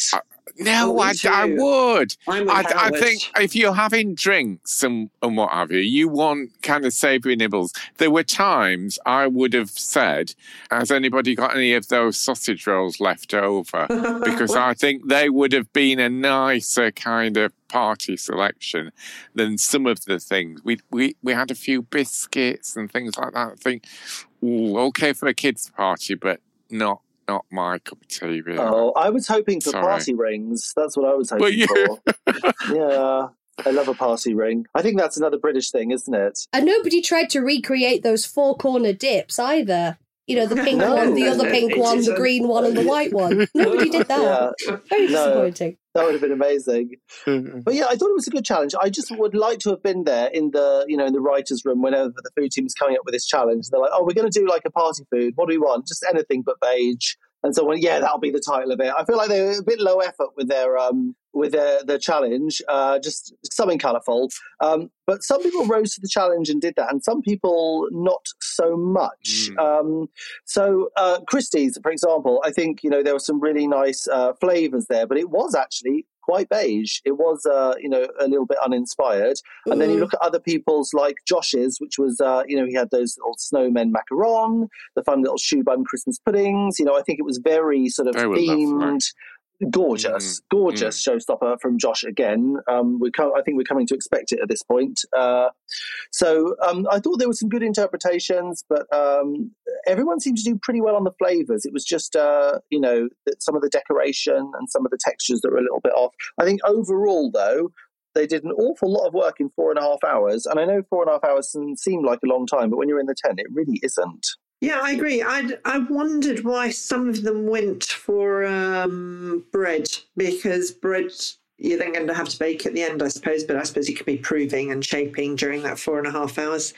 No, Oh, I, I would. I, I think if you're having drinks and, and what have you, you want kind of savoury nibbles. There were times I would have said, Has anybody got any of those sausage rolls left over? Because I think they would have been a nicer kind of party selection than some of the things. We, we, we had a few biscuits and things like that. I think, ooh, okay for a kids' party, but not. Not my cup of tea, really. Oh, I was hoping for Sorry. party rings. That's what I was hoping you- for. yeah, I love a party ring. I think that's another British thing, isn't it? And nobody tried to recreate those four corner dips either. You know, the pink No. one, the other pink one, the isn't. green one, and the white one. Nobody did that. Yeah, Very No. disappointing. that would have been amazing. Mm-hmm. But yeah, I thought it was a good challenge. I just would like to have been there in the, you know, in the writers' room whenever the food team is coming up with this challenge. They're like, "Oh, we're going to do like a party food. What do we want? Just anything but beige." And so, when, yeah, that'll be the title of it. I feel like they were a bit low effort with their um with their their challenge. Uh, just something colourful. Um, but some people rose to the challenge and did that, and some people not so much. Mm. Um, so uh, Christy's, for example, I think you know there were some really nice uh, flavors there, but it was actually quite beige. It was, uh, you know, a little bit uninspired. And then you Mm. look at other people's, like Josh's, which was, uh, you know, he had those little snowmen macaron, the fun little choux bun Christmas puddings. You know, I think it was very sort of They lovely. themed. Gorgeous, gorgeous showstopper from Josh again. Um, we co- I think we're coming to expect it at this point. Uh, so um, I thought there were some good interpretations, but um, everyone seemed to do pretty well on the flavors. It was just, uh, you know, that some of the decoration and some of the textures that were a little bit off. I think overall, though, they did an awful lot of work in four and a half hours. And I know four and a half hours seem like a long time, but when you're in the tent, it really isn't. Yeah, I agree. I I wondered why some of them went for um, bread because bread you're then going to have to bake at the end, I suppose. But I suppose it could be proving and shaping during that four and a half hours.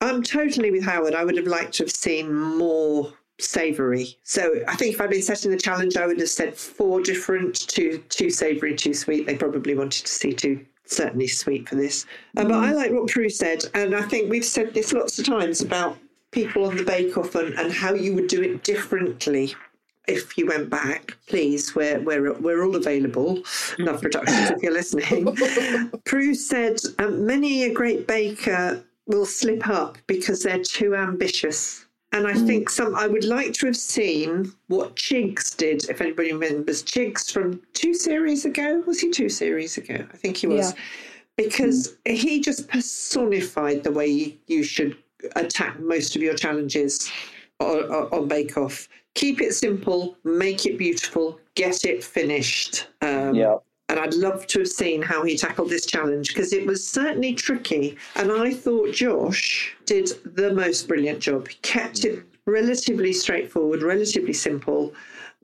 I'm totally with Howard. I would have liked to have seen more savoury. So I think if I'd been setting the challenge, I would have said four different, two two savoury, two sweet. They probably wanted to see two certainly sweet for this. Uh, but I like what Prue said, and I think we've said this lots of times about people on the Bake Off and, and how you would do it differently if you went back. Please, we're we're we're all available. Love Productions, if you're listening. Prue said um, many a great baker will slip up because they're too ambitious. And I think some I would like to have seen what Chigs did, if anybody remembers Chigs from two series ago. Was he two series ago? I think he was. Yeah. Because he just personified the way you should attack most of your challenges on, on Bake Off. Keep it simple, make it beautiful, get it finished. Um, Yeah. and I'd love to have seen how he tackled this challenge because it was certainly tricky. And I thought Josh did the most brilliant job. He kept it relatively straightforward, relatively simple,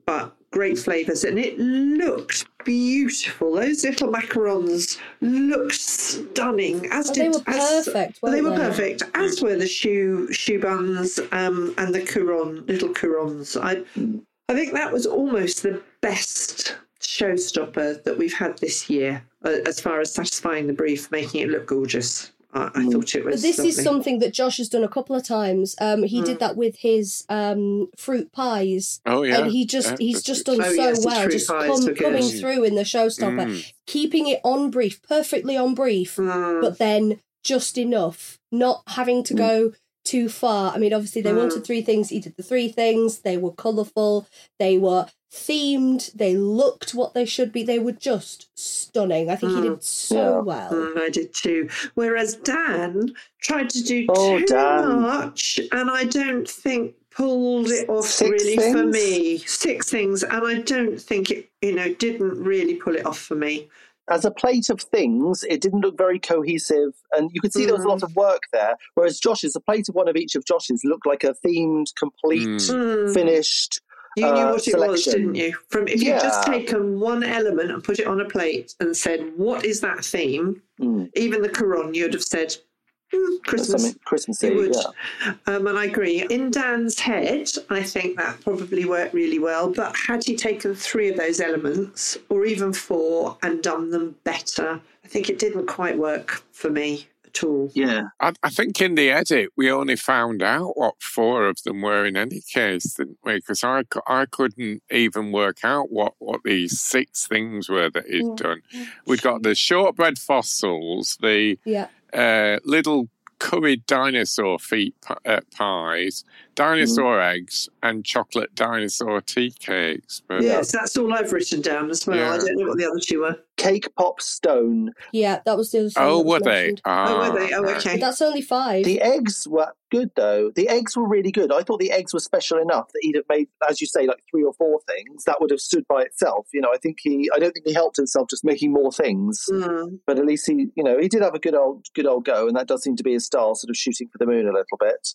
but great flavours. And it looked beautiful. Those little macarons looked stunning. As Oh, did they were as- perfect, they were they? perfect, as were the choux choux buns um, and the couronne, little couronnes. I I think that was almost the best showstopper that we've had this year, uh, as far as satisfying the brief, making it look gorgeous. I, I thought it was. But this is something that Josh has done a couple of times. Um, he did that with his um, fruit pies. Oh, yeah. And he just Yeah, he's just done Oh, so yes, well, just come, were good. coming through in the showstopper, Mm. keeping it on brief, perfectly on brief, Mm. but then just enough, not having to go too far. I mean, obviously they wanted three things. He did the three things. They were colourful. They were themed. They looked what they should be. They were just stunning. I think he did so Yeah. well. Mm, I did too. Whereas Dan tried to do Oh, too Dan. much, and I don't think pulled it off Six really for me. Six things, and I don't think it, you know, didn't really pull it off for me. As a plate of things, it didn't look very cohesive, and you could see there was a lot of work there. Whereas Josh's, a plate of one of each of Josh's, looked like a themed, complete, Mm. finished. You knew uh, what it was, didn't you? From if you'd just taken one element and put it on a plate and said, "What is that theme?" Mm. Even the couronne, you'd have said, "Hmm, "Christmas." Something Christmassy, You would. yeah. Um, and I agree. In Dan's head, I think that probably worked really well. But had he taken three of those elements, or even four, and done them better, I think it didn't quite work for me at all. Yeah. I, I think in the edit we only found out what four of them were in any case, didn't we? Because I, I couldn't even work out what, what these six things were that he'd done. We'd got the shortbread fossils, the Yeah. Uh, little curried dinosaur feet uh, pies, dinosaur eggs, and chocolate dinosaur tea cakes. But Yes, that's all I've written down as well. I don't know what the other two were. Cake pop stone. Yeah, that was the other thing. oh, that was were they? mentioned. Oh, were Ah, they? Oh, okay. That's only five. The eggs were good though. The eggs were really good. I thought the eggs were special enough that he'd have made, as you say, like three or four things that would have stood by itself. You know, I think he, I don't think he helped himself just making more things. Mm. But at least he, you know, he did have a good old, good old go, and that does seem to be his style, sort of shooting for the moon a little bit.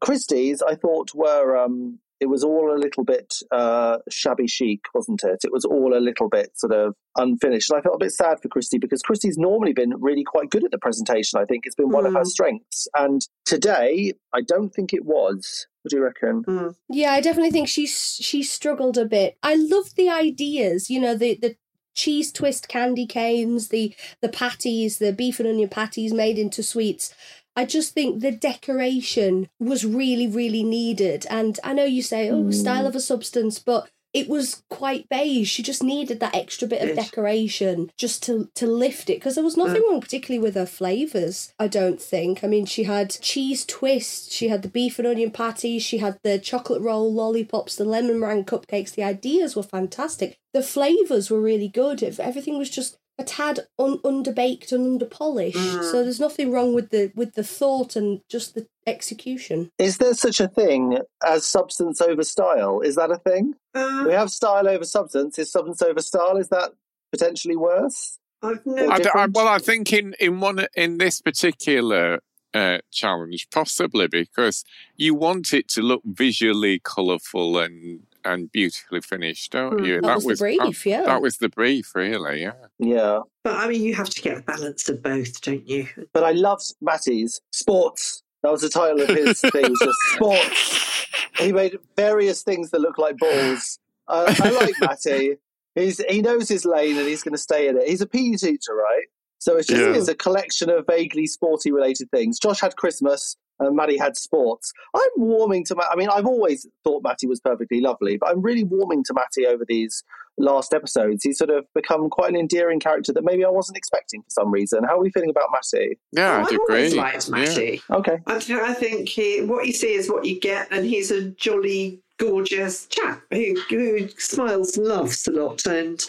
Christy's, I thought, were um, it was all a little bit uh, shabby chic, wasn't it? It was all a little bit sort of unfinished, and I felt a bit sad for Christy because Christy's normally been really quite good at the presentation. I think it's been one of her Mm. strengths, and today I don't think it was. What do you reckon? Mm. Yeah, I definitely think she's she struggled a bit. I loved the ideas, you know, the the cheese twist candy canes, the the patties, the beef and onion patties made into sweets. I just think the decoration was really, really needed. And I know you say, oh, hmm. style of a substance, but it was quite beige. She just needed that extra bit of Yes. decoration just to to lift it because there was nothing uh. wrong particularly with her flavors. I don't think. I mean, she had cheese twist, she had the beef and onion patties, she had the chocolate roll lollipops, the lemon meringue cupcakes. The ideas were fantastic. The flavors were really good. If everything was just a tad un- underbaked and underpolished. So there's nothing wrong with the with the thought and just the execution. Is there such a thing as substance over style? Is that a thing? Uh, We have style over substance. Is substance over style? Is that potentially worse? I've no I, d- I- different? well, I think in in one in this particular uh, challenge, possibly because you want it to look visually colourful and and beautifully finished, don't Hmm, you? that was the brief, that, yeah. That was the brief, really. Yeah. Yeah. But I mean, you have to get the balance of both, don't you? But I loved Matty's sports. That was the title of his thing. Was just sports. He made various things that look like balls. Uh, I like Matty. He's he knows his lane and he's going to stay in it. He's a PE teacher, right? So it's just Yeah. it's a collection of vaguely sporty related things. Josh had Christmas. And Matty had sports. I'm warming to Matt. I mean, I've always thought Matty was perfectly lovely, but I'm really warming to Matty over these last episodes. He's sort of become quite an endearing character that maybe I wasn't expecting for some reason. How are we feeling about Matty? Yeah, Oh, I'd I've agree. always liked Yeah. Okay. I, th- I think he, what you see is what you get, and he's a jolly, gorgeous chap who, who smiles and laughs a lot. And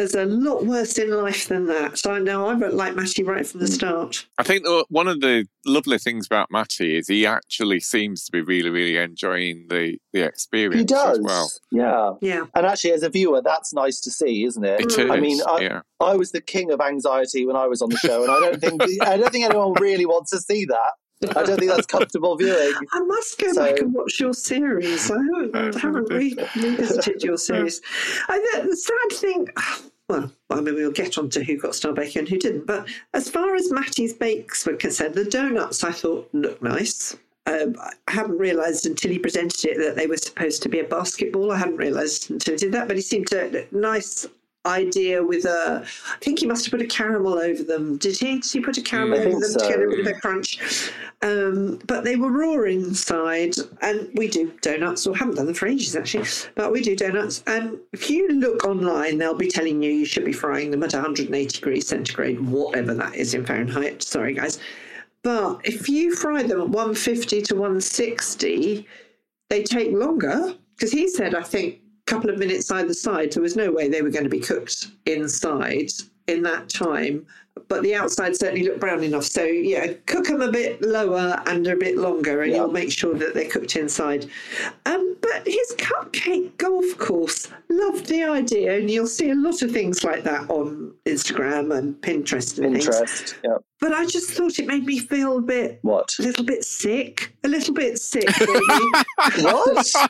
there's a lot worse in life than that. So I know I like Matty right from the hmm. start. I think one of the lovely things about Matty is he actually seems to be really, really enjoying the the experience He does. as well. Yeah. Yeah. And actually, as a viewer, that's nice to see, isn't it? It mm. is. I mean, I, yeah. I was the king of anxiety when I was on the show, and I don't think I don't think anyone really wants to see that. I don't think that's comfortable viewing. I must go So- back and watch your series. I haven't, oh, haven't re- revisited your series. I, the, the sad thing, well, I mean, we'll get on to who got star baker and who didn't, but as far as Matty's bakes were concerned, the donuts I thought looked nice. Um, I hadn't realised until he presented it that they were supposed to be a basketball. I hadn't realised until he did that, but he seemed to nice idea with a. I think he must have put a caramel over them. Did he? Did he put a caramel I over them to so. get a bit of a crunch? Um, but they were raw inside, and we do donuts, or haven't done them for ages actually. But we do donuts, and if you look online, they'll be telling you you should be frying them at 180 degrees centigrade, whatever that is in Fahrenheit. Sorry, guys. But if you fry them at 150 to 160, they take longer because he said, I think, couple of minutes either side. There was no way they were going to be cooked inside in that time. But the outside certainly looked brown enough. So, yeah, cook them a bit lower and a bit longer, and Yeah. you'll make sure that they're cooked inside. Um, but his cupcake golf course, loved the idea. And you'll see a lot of things like that on Instagram and Pinterest and things. Interest. Yeah. But I just thought it made me feel a bit What? a little bit sick, a little bit sick, maybe. What? well,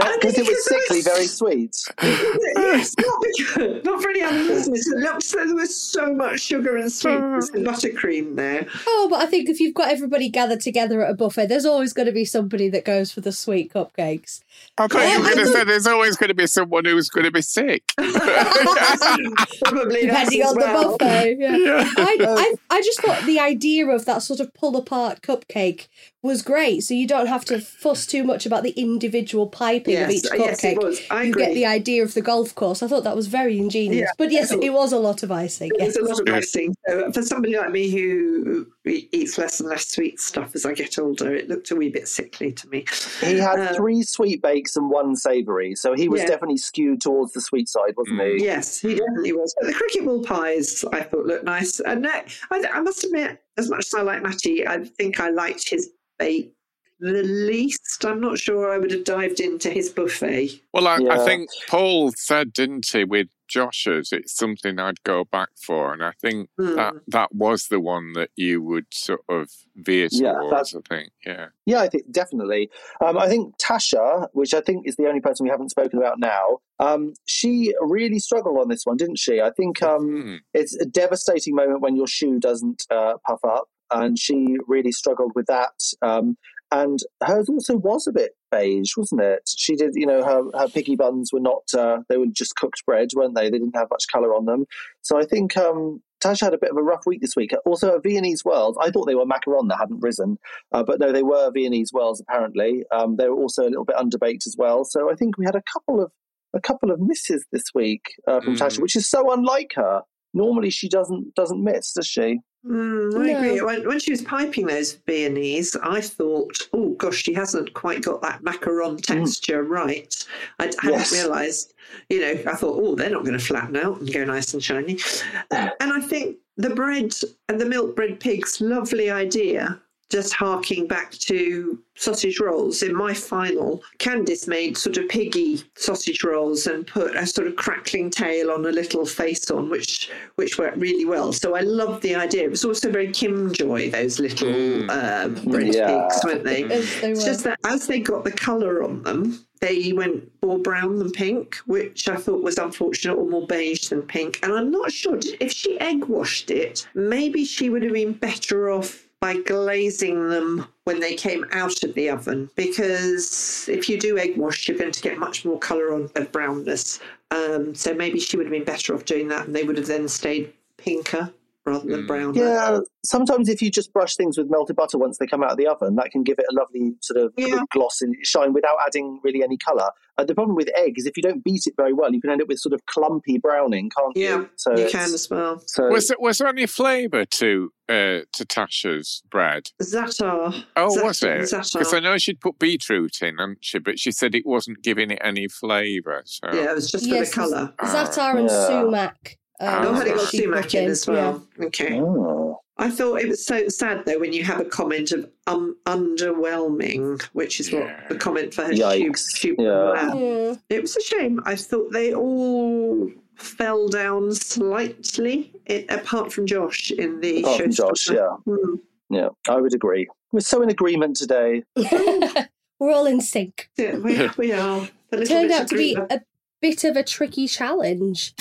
I Because think it was there sickly, very sweet. yes, not, because, not for any other reason. It looked as there was so much sugar and sweetness and mm. buttercream there. Oh, but I think if you've got everybody gathered together at a buffet, there's always going to be somebody that goes for the sweet cupcakes. I thought you were I going to um, say there's always going to be someone who's going to be sick. Probably Depending on well. the buffet. Yeah. I, I, I just thought the idea of that sort of pull apart cupcake was great. So you don't have to fuss too much about the individual piping of each cupcake. yes, it was. I you get the idea of the golf course. I thought that was very ingenious. Yeah. But yes, it was a lot of icing. There's Yes. a lot of icing. So for somebody like me who eats less and less sweet stuff as I get older, it looked a wee bit sickly to me. He had Um, three sweet bakes and one savoury, so he was Yeah. definitely skewed towards the sweet side, wasn't he? Yes, he definitely was. But the cricket ball pies I thought looked nice. And uh, I, I must admit, as much as I like Matty, I think I liked his bake the least. I'm not sure I would have dived into his buffet. Well, I, I think Paul said, didn't he, with Josh's, it's something I'd go back for. And I think that Hmm. that was the one that you would sort of veer Yeah, towards, I think. Yeah. Yeah, I think definitely. Um, I think Tasha, which I think is the only person we haven't spoken about now, um, she really struggled on this one, didn't she? I think um, Hmm. it's a devastating moment when your choux doesn't uh, puff up, and she really struggled with that. Um, and hers also was a bit beige, wasn't it? She did, you know, her, her piggy buns were not, uh, they were just cooked bread, weren't they? They didn't have much colour on them. So I think um, Tasha had a bit of a rough week this week. Also, at Viennese whirls, I thought they were macaron that hadn't risen, uh, but no, they were Viennese whirls apparently. Um, they were also a little bit underbaked as well. So I think we had a couple of a couple of misses this week uh, from Mm. Tasha, which is so unlike her. Normally, she doesn't doesn't miss, does she? Mm, I No. agree. When, when she was piping those Viennese, I thought, oh gosh, she hasn't quite got that macaron texture right. I hadn't Yes. realised, you know, I thought, oh, they're not going to flatten out and go nice and shiny. and I think the bread and the milk bread pigs, lovely idea. Just harking back to sausage rolls, in my final, Candice made sort of piggy sausage rolls and put a sort of crackling tail on a little face on, which which worked really well. So I loved the idea. It was also very Kim Joy, those little uh, bread Yeah. pigs, weren't they? As they It's just that as they got the colour on them, they went more brown than pink, which I thought was unfortunate, or more beige than pink. And I'm not sure if she egg washed it, maybe she would have been better off by glazing them when they came out of the oven. Because if you do egg wash, you're going to get much more colour on of brownness. Um, so maybe she would have been better off doing that, and they would have then stayed pinker rather than browner. Yeah. Sometimes if you just brush things with melted butter once they come out of the oven, that can give it a lovely sort of Yeah. gloss and shine without adding really any colour. Uh, the problem with egg is if you don't beat it very well, you can end up with sort of clumpy browning, can't Yeah, you? So you can as well. So Was there, was there any flavour to uh, to Tasha's bread? Zatar. Oh, Zat- was it? Because I know she'd put beetroot in, hadn't she? But she said it wasn't giving it any flavour. So Yeah, it was just for the colour. Zatar and Yeah. sumac. Oh, Oh, was had it what got sumac in as well. Okay. Oh. I thought it was so sad though when you have a comment of um, underwhelming, which is what Yeah. the comment for her Yikes. choux. choux Yeah. Yeah. It was a shame. I thought they all fell down slightly, it, apart from Josh in the Apart from. Josh, yeah. Hmm. Yeah, I would agree. We're so in agreement today. We're all in sync. Yeah, we, we are. A Turned out to be a bit of a tricky challenge.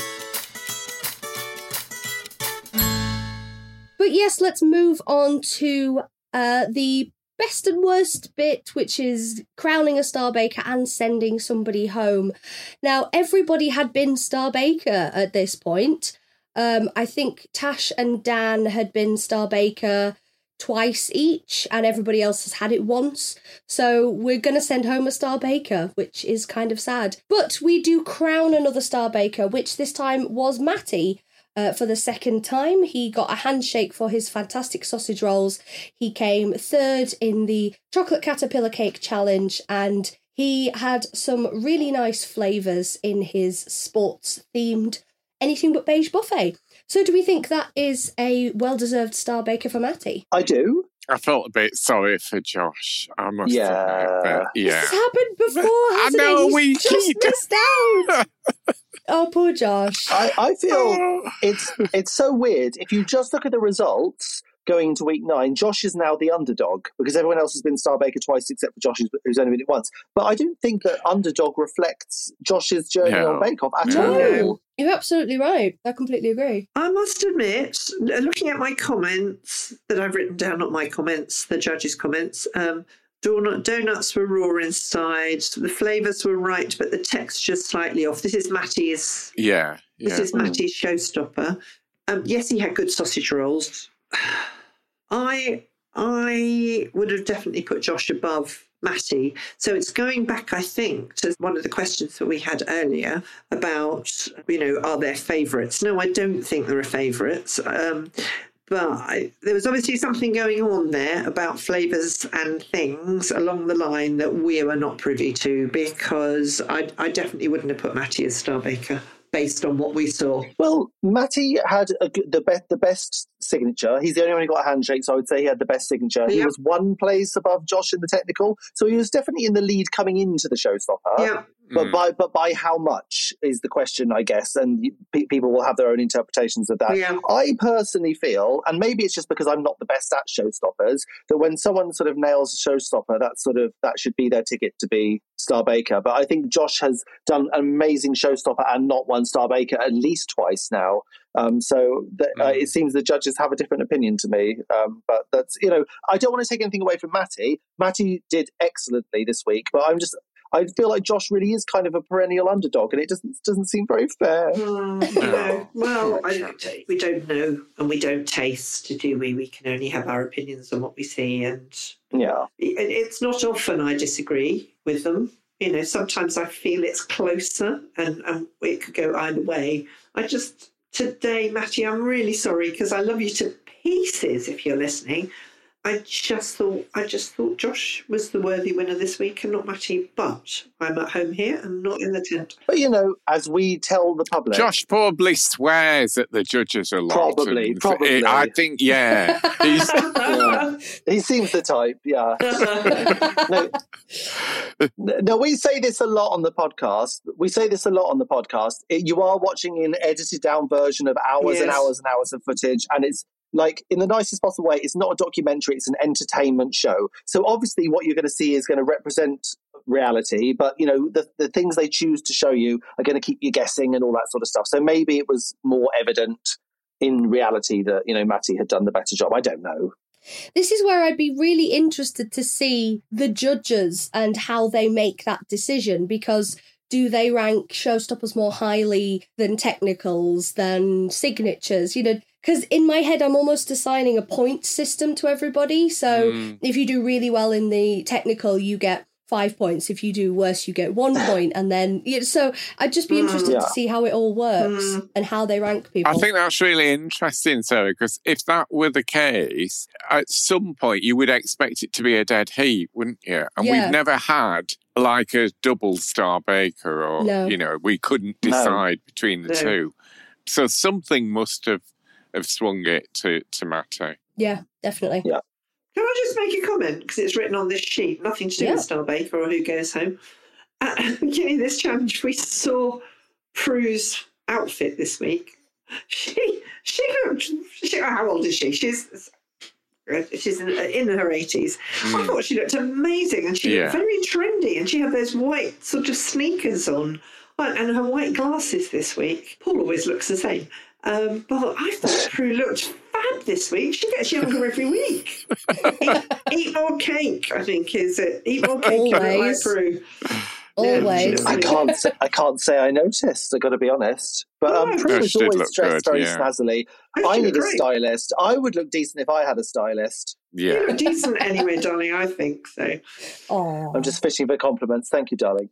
But yes, let's move on to uh, the best and worst bit, which is crowning a star baker and sending somebody home. Now, everybody had been star baker at this point. Um, I think Tash and Dan had been star baker twice each, and everybody else has had it once. So we're going to send home a star baker, which is kind of sad. But we do crown another star baker, which this time was Matty. Uh, for the second time, he got a handshake for his fantastic sausage rolls. He came third in the chocolate caterpillar cake challenge, and he had some really nice flavours in his sports themed anything but beige buffet. So, do we think that is a well deserved star baker for Matty? I do. I felt a bit sorry for Josh. I must Yeah. admit, but This yeah. has happened before, I hasn't know, it? He's we just keep- missed out. oh, poor Josh. I, I feel Oh. it's it's so weird. If you just look at the results going into week nine, Josh is now the underdog because everyone else has been Star Baker twice except for Josh, who's- who's only been it once. But I don't think that underdog reflects Josh's journey No. on Bake Off at No. all. No, you're absolutely right. I completely agree. I must admit, looking at my comments that I've written down, not my comments, the judges' comments, um, donut, donuts were raw inside. The flavours were right, but the texture's slightly off. This is Matty's. Yeah, This is Matty's showstopper. Um, yes, he had good sausage rolls. I I would have definitely put Josh above Matty. So it's going back, I think, to one of the questions that we had earlier about, you know, are there favourites? No, I don't think there are favourites. Um, but there was obviously something going on there about flavours and things along the line that we were not privy to because I, I definitely wouldn't have put Matty as star baker based on what we saw. Well, Matty had a, the the best signature. He's the only one who got a handshake, so I would say he had the best signature. He was one place above Josh in the technical, so he was definitely in the lead coming into the showstopper. Yeah. But Mm. by but by how much is the question, I guess, and pe- people will have their own interpretations of that. Yeah. I personally feel, and maybe it's just because I'm not the best at showstoppers, that when someone sort of nails a showstopper, that sort of that should be their ticket to be Star Baker. But I think Josh has done an amazing showstopper and not one Star Baker at least twice now. Um, so th- uh, Mm. it seems the judges have a different opinion to me. Um, but that's you know, I don't want to take anything away from Matty. Matty did excellently this week, but I'm just. I feel like Josh really is kind of a perennial underdog, and it doesn't doesn't seem very fair. You know, well, I, we don't know and we don't taste, do we? We can only have our opinions on what we see, and Yeah, it, it's not often I disagree with them. you know, sometimes I feel it's closer and, and it could go either way. I just, today, Matty, I'm really sorry because I love you to pieces if you're listening. I just thought I just thought Josh was the worthy winner this week and not Matty, but I'm at home here and not in the tent. But you know, as we tell the public, Josh probably swears at the judges a lot. Probably, and probably. I think, yeah. He's, yeah. he seems the type. Yeah. no, no, we say this a lot on the podcast. We say this a lot on the podcast. It, you are watching an edited down version of hours and hours and hours of footage, and it's like in the nicest possible way. It's not a documentary; it's an entertainment show. So obviously, what you're going to see is going to represent reality, but you know the the things they choose to show you are going to keep you guessing and all that sort of stuff. So maybe it was more evident in reality that you know Matty had done the better job. I don't know. This is where I'd be really interested to see the judges and how they make that decision because do they rank showstoppers more highly than technicals, than signatures? You know, because in my head, I'm almost assigning a point system to everybody. So Mm. if you do really well in the technical, you get five points. If you do worse, you get one. And then, you know, so I'd just be interested Yeah. to see how it all works Mm. and how they rank people. I think that's really interesting, Sarah, because if that were the case, at some point you would expect it to be a dead heat, wouldn't you? And Yeah. we've never had like a double star baker, or, No. you know, we couldn't No. decide between the No. two. So something must have, have swung it to, to Matty. yeah, definitely. Yeah. Can I just make a comment? Because it's written on this sheet, nothing to do Yeah. with Starbaker or who goes home. At the beginning of this challenge, we saw Prue's outfit this week. She she looked. She, how old is she? She's she's in, in her eighties. I hmm. thought she looked amazing, and she Yeah. looked very trendy, and she had those white sort of sneakers on, and and her white glasses this week. Paul always looks the same. Um, but I thought Prue looked fab this week. She gets younger every week. eat, eat more cake, I think, is it? Eat more cake, you look like Always. Prue. Always. I can't. Say, I can't say I noticed. I got to be honest. But um, No. Prue No, is always dressed good, very yeah. snazzily. I I should need a stylist. I would look decent if I had a stylist. You Yeah. look decent anyway, darling, I think so. Oh, I'm just fishing for compliments. Thank you, darling.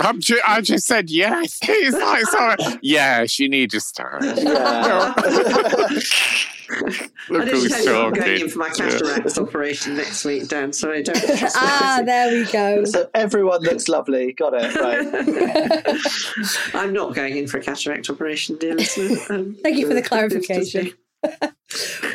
I'm ju- I just said yes. It's like, sorry. Yeah, she needs a star. Yeah. I Look didn't who's tell you I'm going in for my Yeah. operation next week, Dan, so I don't trust ah, there we go. so everyone looks lovely. Got it. Right. I'm not going in for a cataract operation, dear listener. Um, Thank you for the clarification.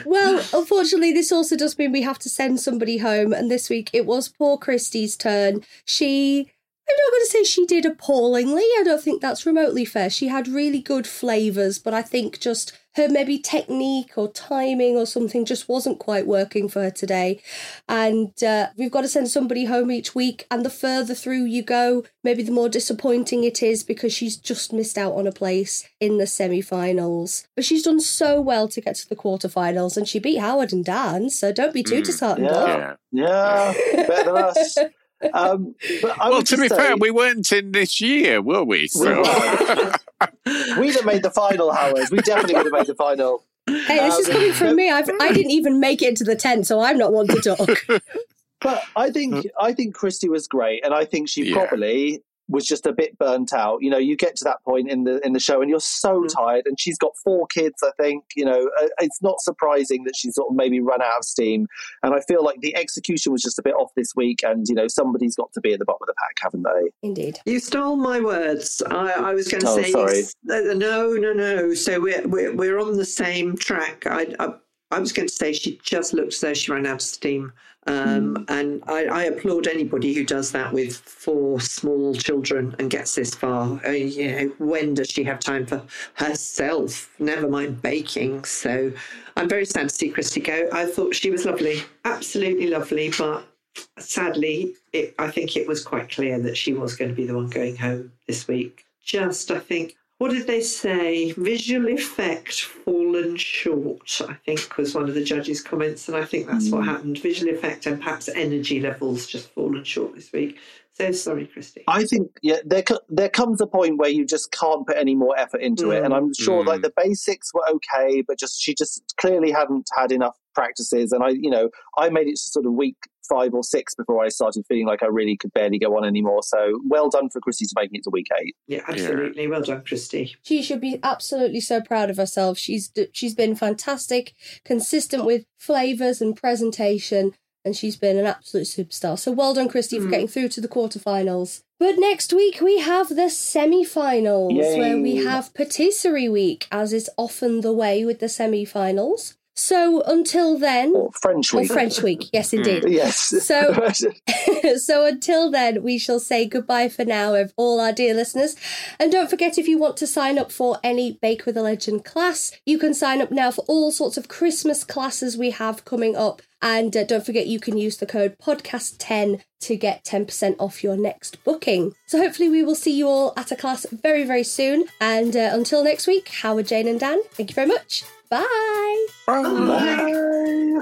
Well, unfortunately, this also does mean we have to send somebody home, and this week it was poor Christy's turn. She. I'm not going to say she did appallingly. I don't think that's remotely fair. She had really good flavours, but I think just her maybe technique or timing or something just wasn't quite working for her today. And uh, we've got to send somebody home each week. And the further through you go, maybe the more disappointing it is because she's just missed out on a place in the semi finals. But she's done so well to get to the quarterfinals and she beat Howard and Dan. So don't be too Mm, disheartened. yeah. Yeah. Yeah, better than us. Um, but Well, to be just fair, we weren't in this year, were we? We So, weren't. We'd have made the final, Howard. We definitely would have made the final. Hey, this is Um, coming from me. I've, I didn't even make it into the tent, so I'm not one to talk. But I think I think Christy was great, and I think she Yeah. probably was just a bit burnt out. You know, you get to that point in the in the show, and you're so tired. And she's got four kids. I think you know uh, it's not surprising that she's sort of maybe run out of steam. And I feel like the execution was just a bit off this week. And you know, somebody's got to be at the bottom of the pack, haven't they? Indeed. You stole my words. I, I was going to Oh, say sorry. uh, no, no, no. So we're we're, we're on the same track. I, I I was going to say she just looked as though she ran out of steam. Um, And I, I applaud anybody who does that with four small children and gets this far. Uh, you know, when does she have time for herself? Never mind baking. So I'm very sad to see Christy go. I thought she was lovely, absolutely lovely, but sadly, it, I think it was quite clear that she was going to be the one going home this week. Just, I think, what did they say? Visual effect fallen short, I think, was one of the judges' comments. And I think that's what happened. Visual effect and perhaps energy levels just fallen short this week. So sorry, Christy. I think yeah, there there comes a point where you just can't put any more effort into it, and I'm sure Mm. like the basics were okay, but just she just clearly hadn't had enough practices. And I, you know, I made it to sort of week five or six before I started feeling like I really could barely go on anymore. So well done for Christy to making it to week eight. Yeah, absolutely. Well done, Christy. She should be absolutely so proud of herself. She's she's been fantastic, consistent with flavors and presentation, and she's been an absolute superstar. So well done, Christy, for Mm. getting through to the quarterfinals. But next week we have the semi-finals, Yay. where we have patisserie week, as is often the way with the semi-finals. So until then, Or French or week. French week, yes, indeed. Yes. So- so until then, we shall say goodbye for now, of all our dear listeners. And don't forget, if you want to sign up for any Bake with a Legend class, you can sign up now for all sorts of Christmas classes we have coming up. And uh, don't forget, you can use the code podcast10 to get 10% off your next booking. So hopefully, we will see you all at a class very, very soon. And uh, until next week, Howard, Jane, and Dan, thank you very much. Bye. Bye.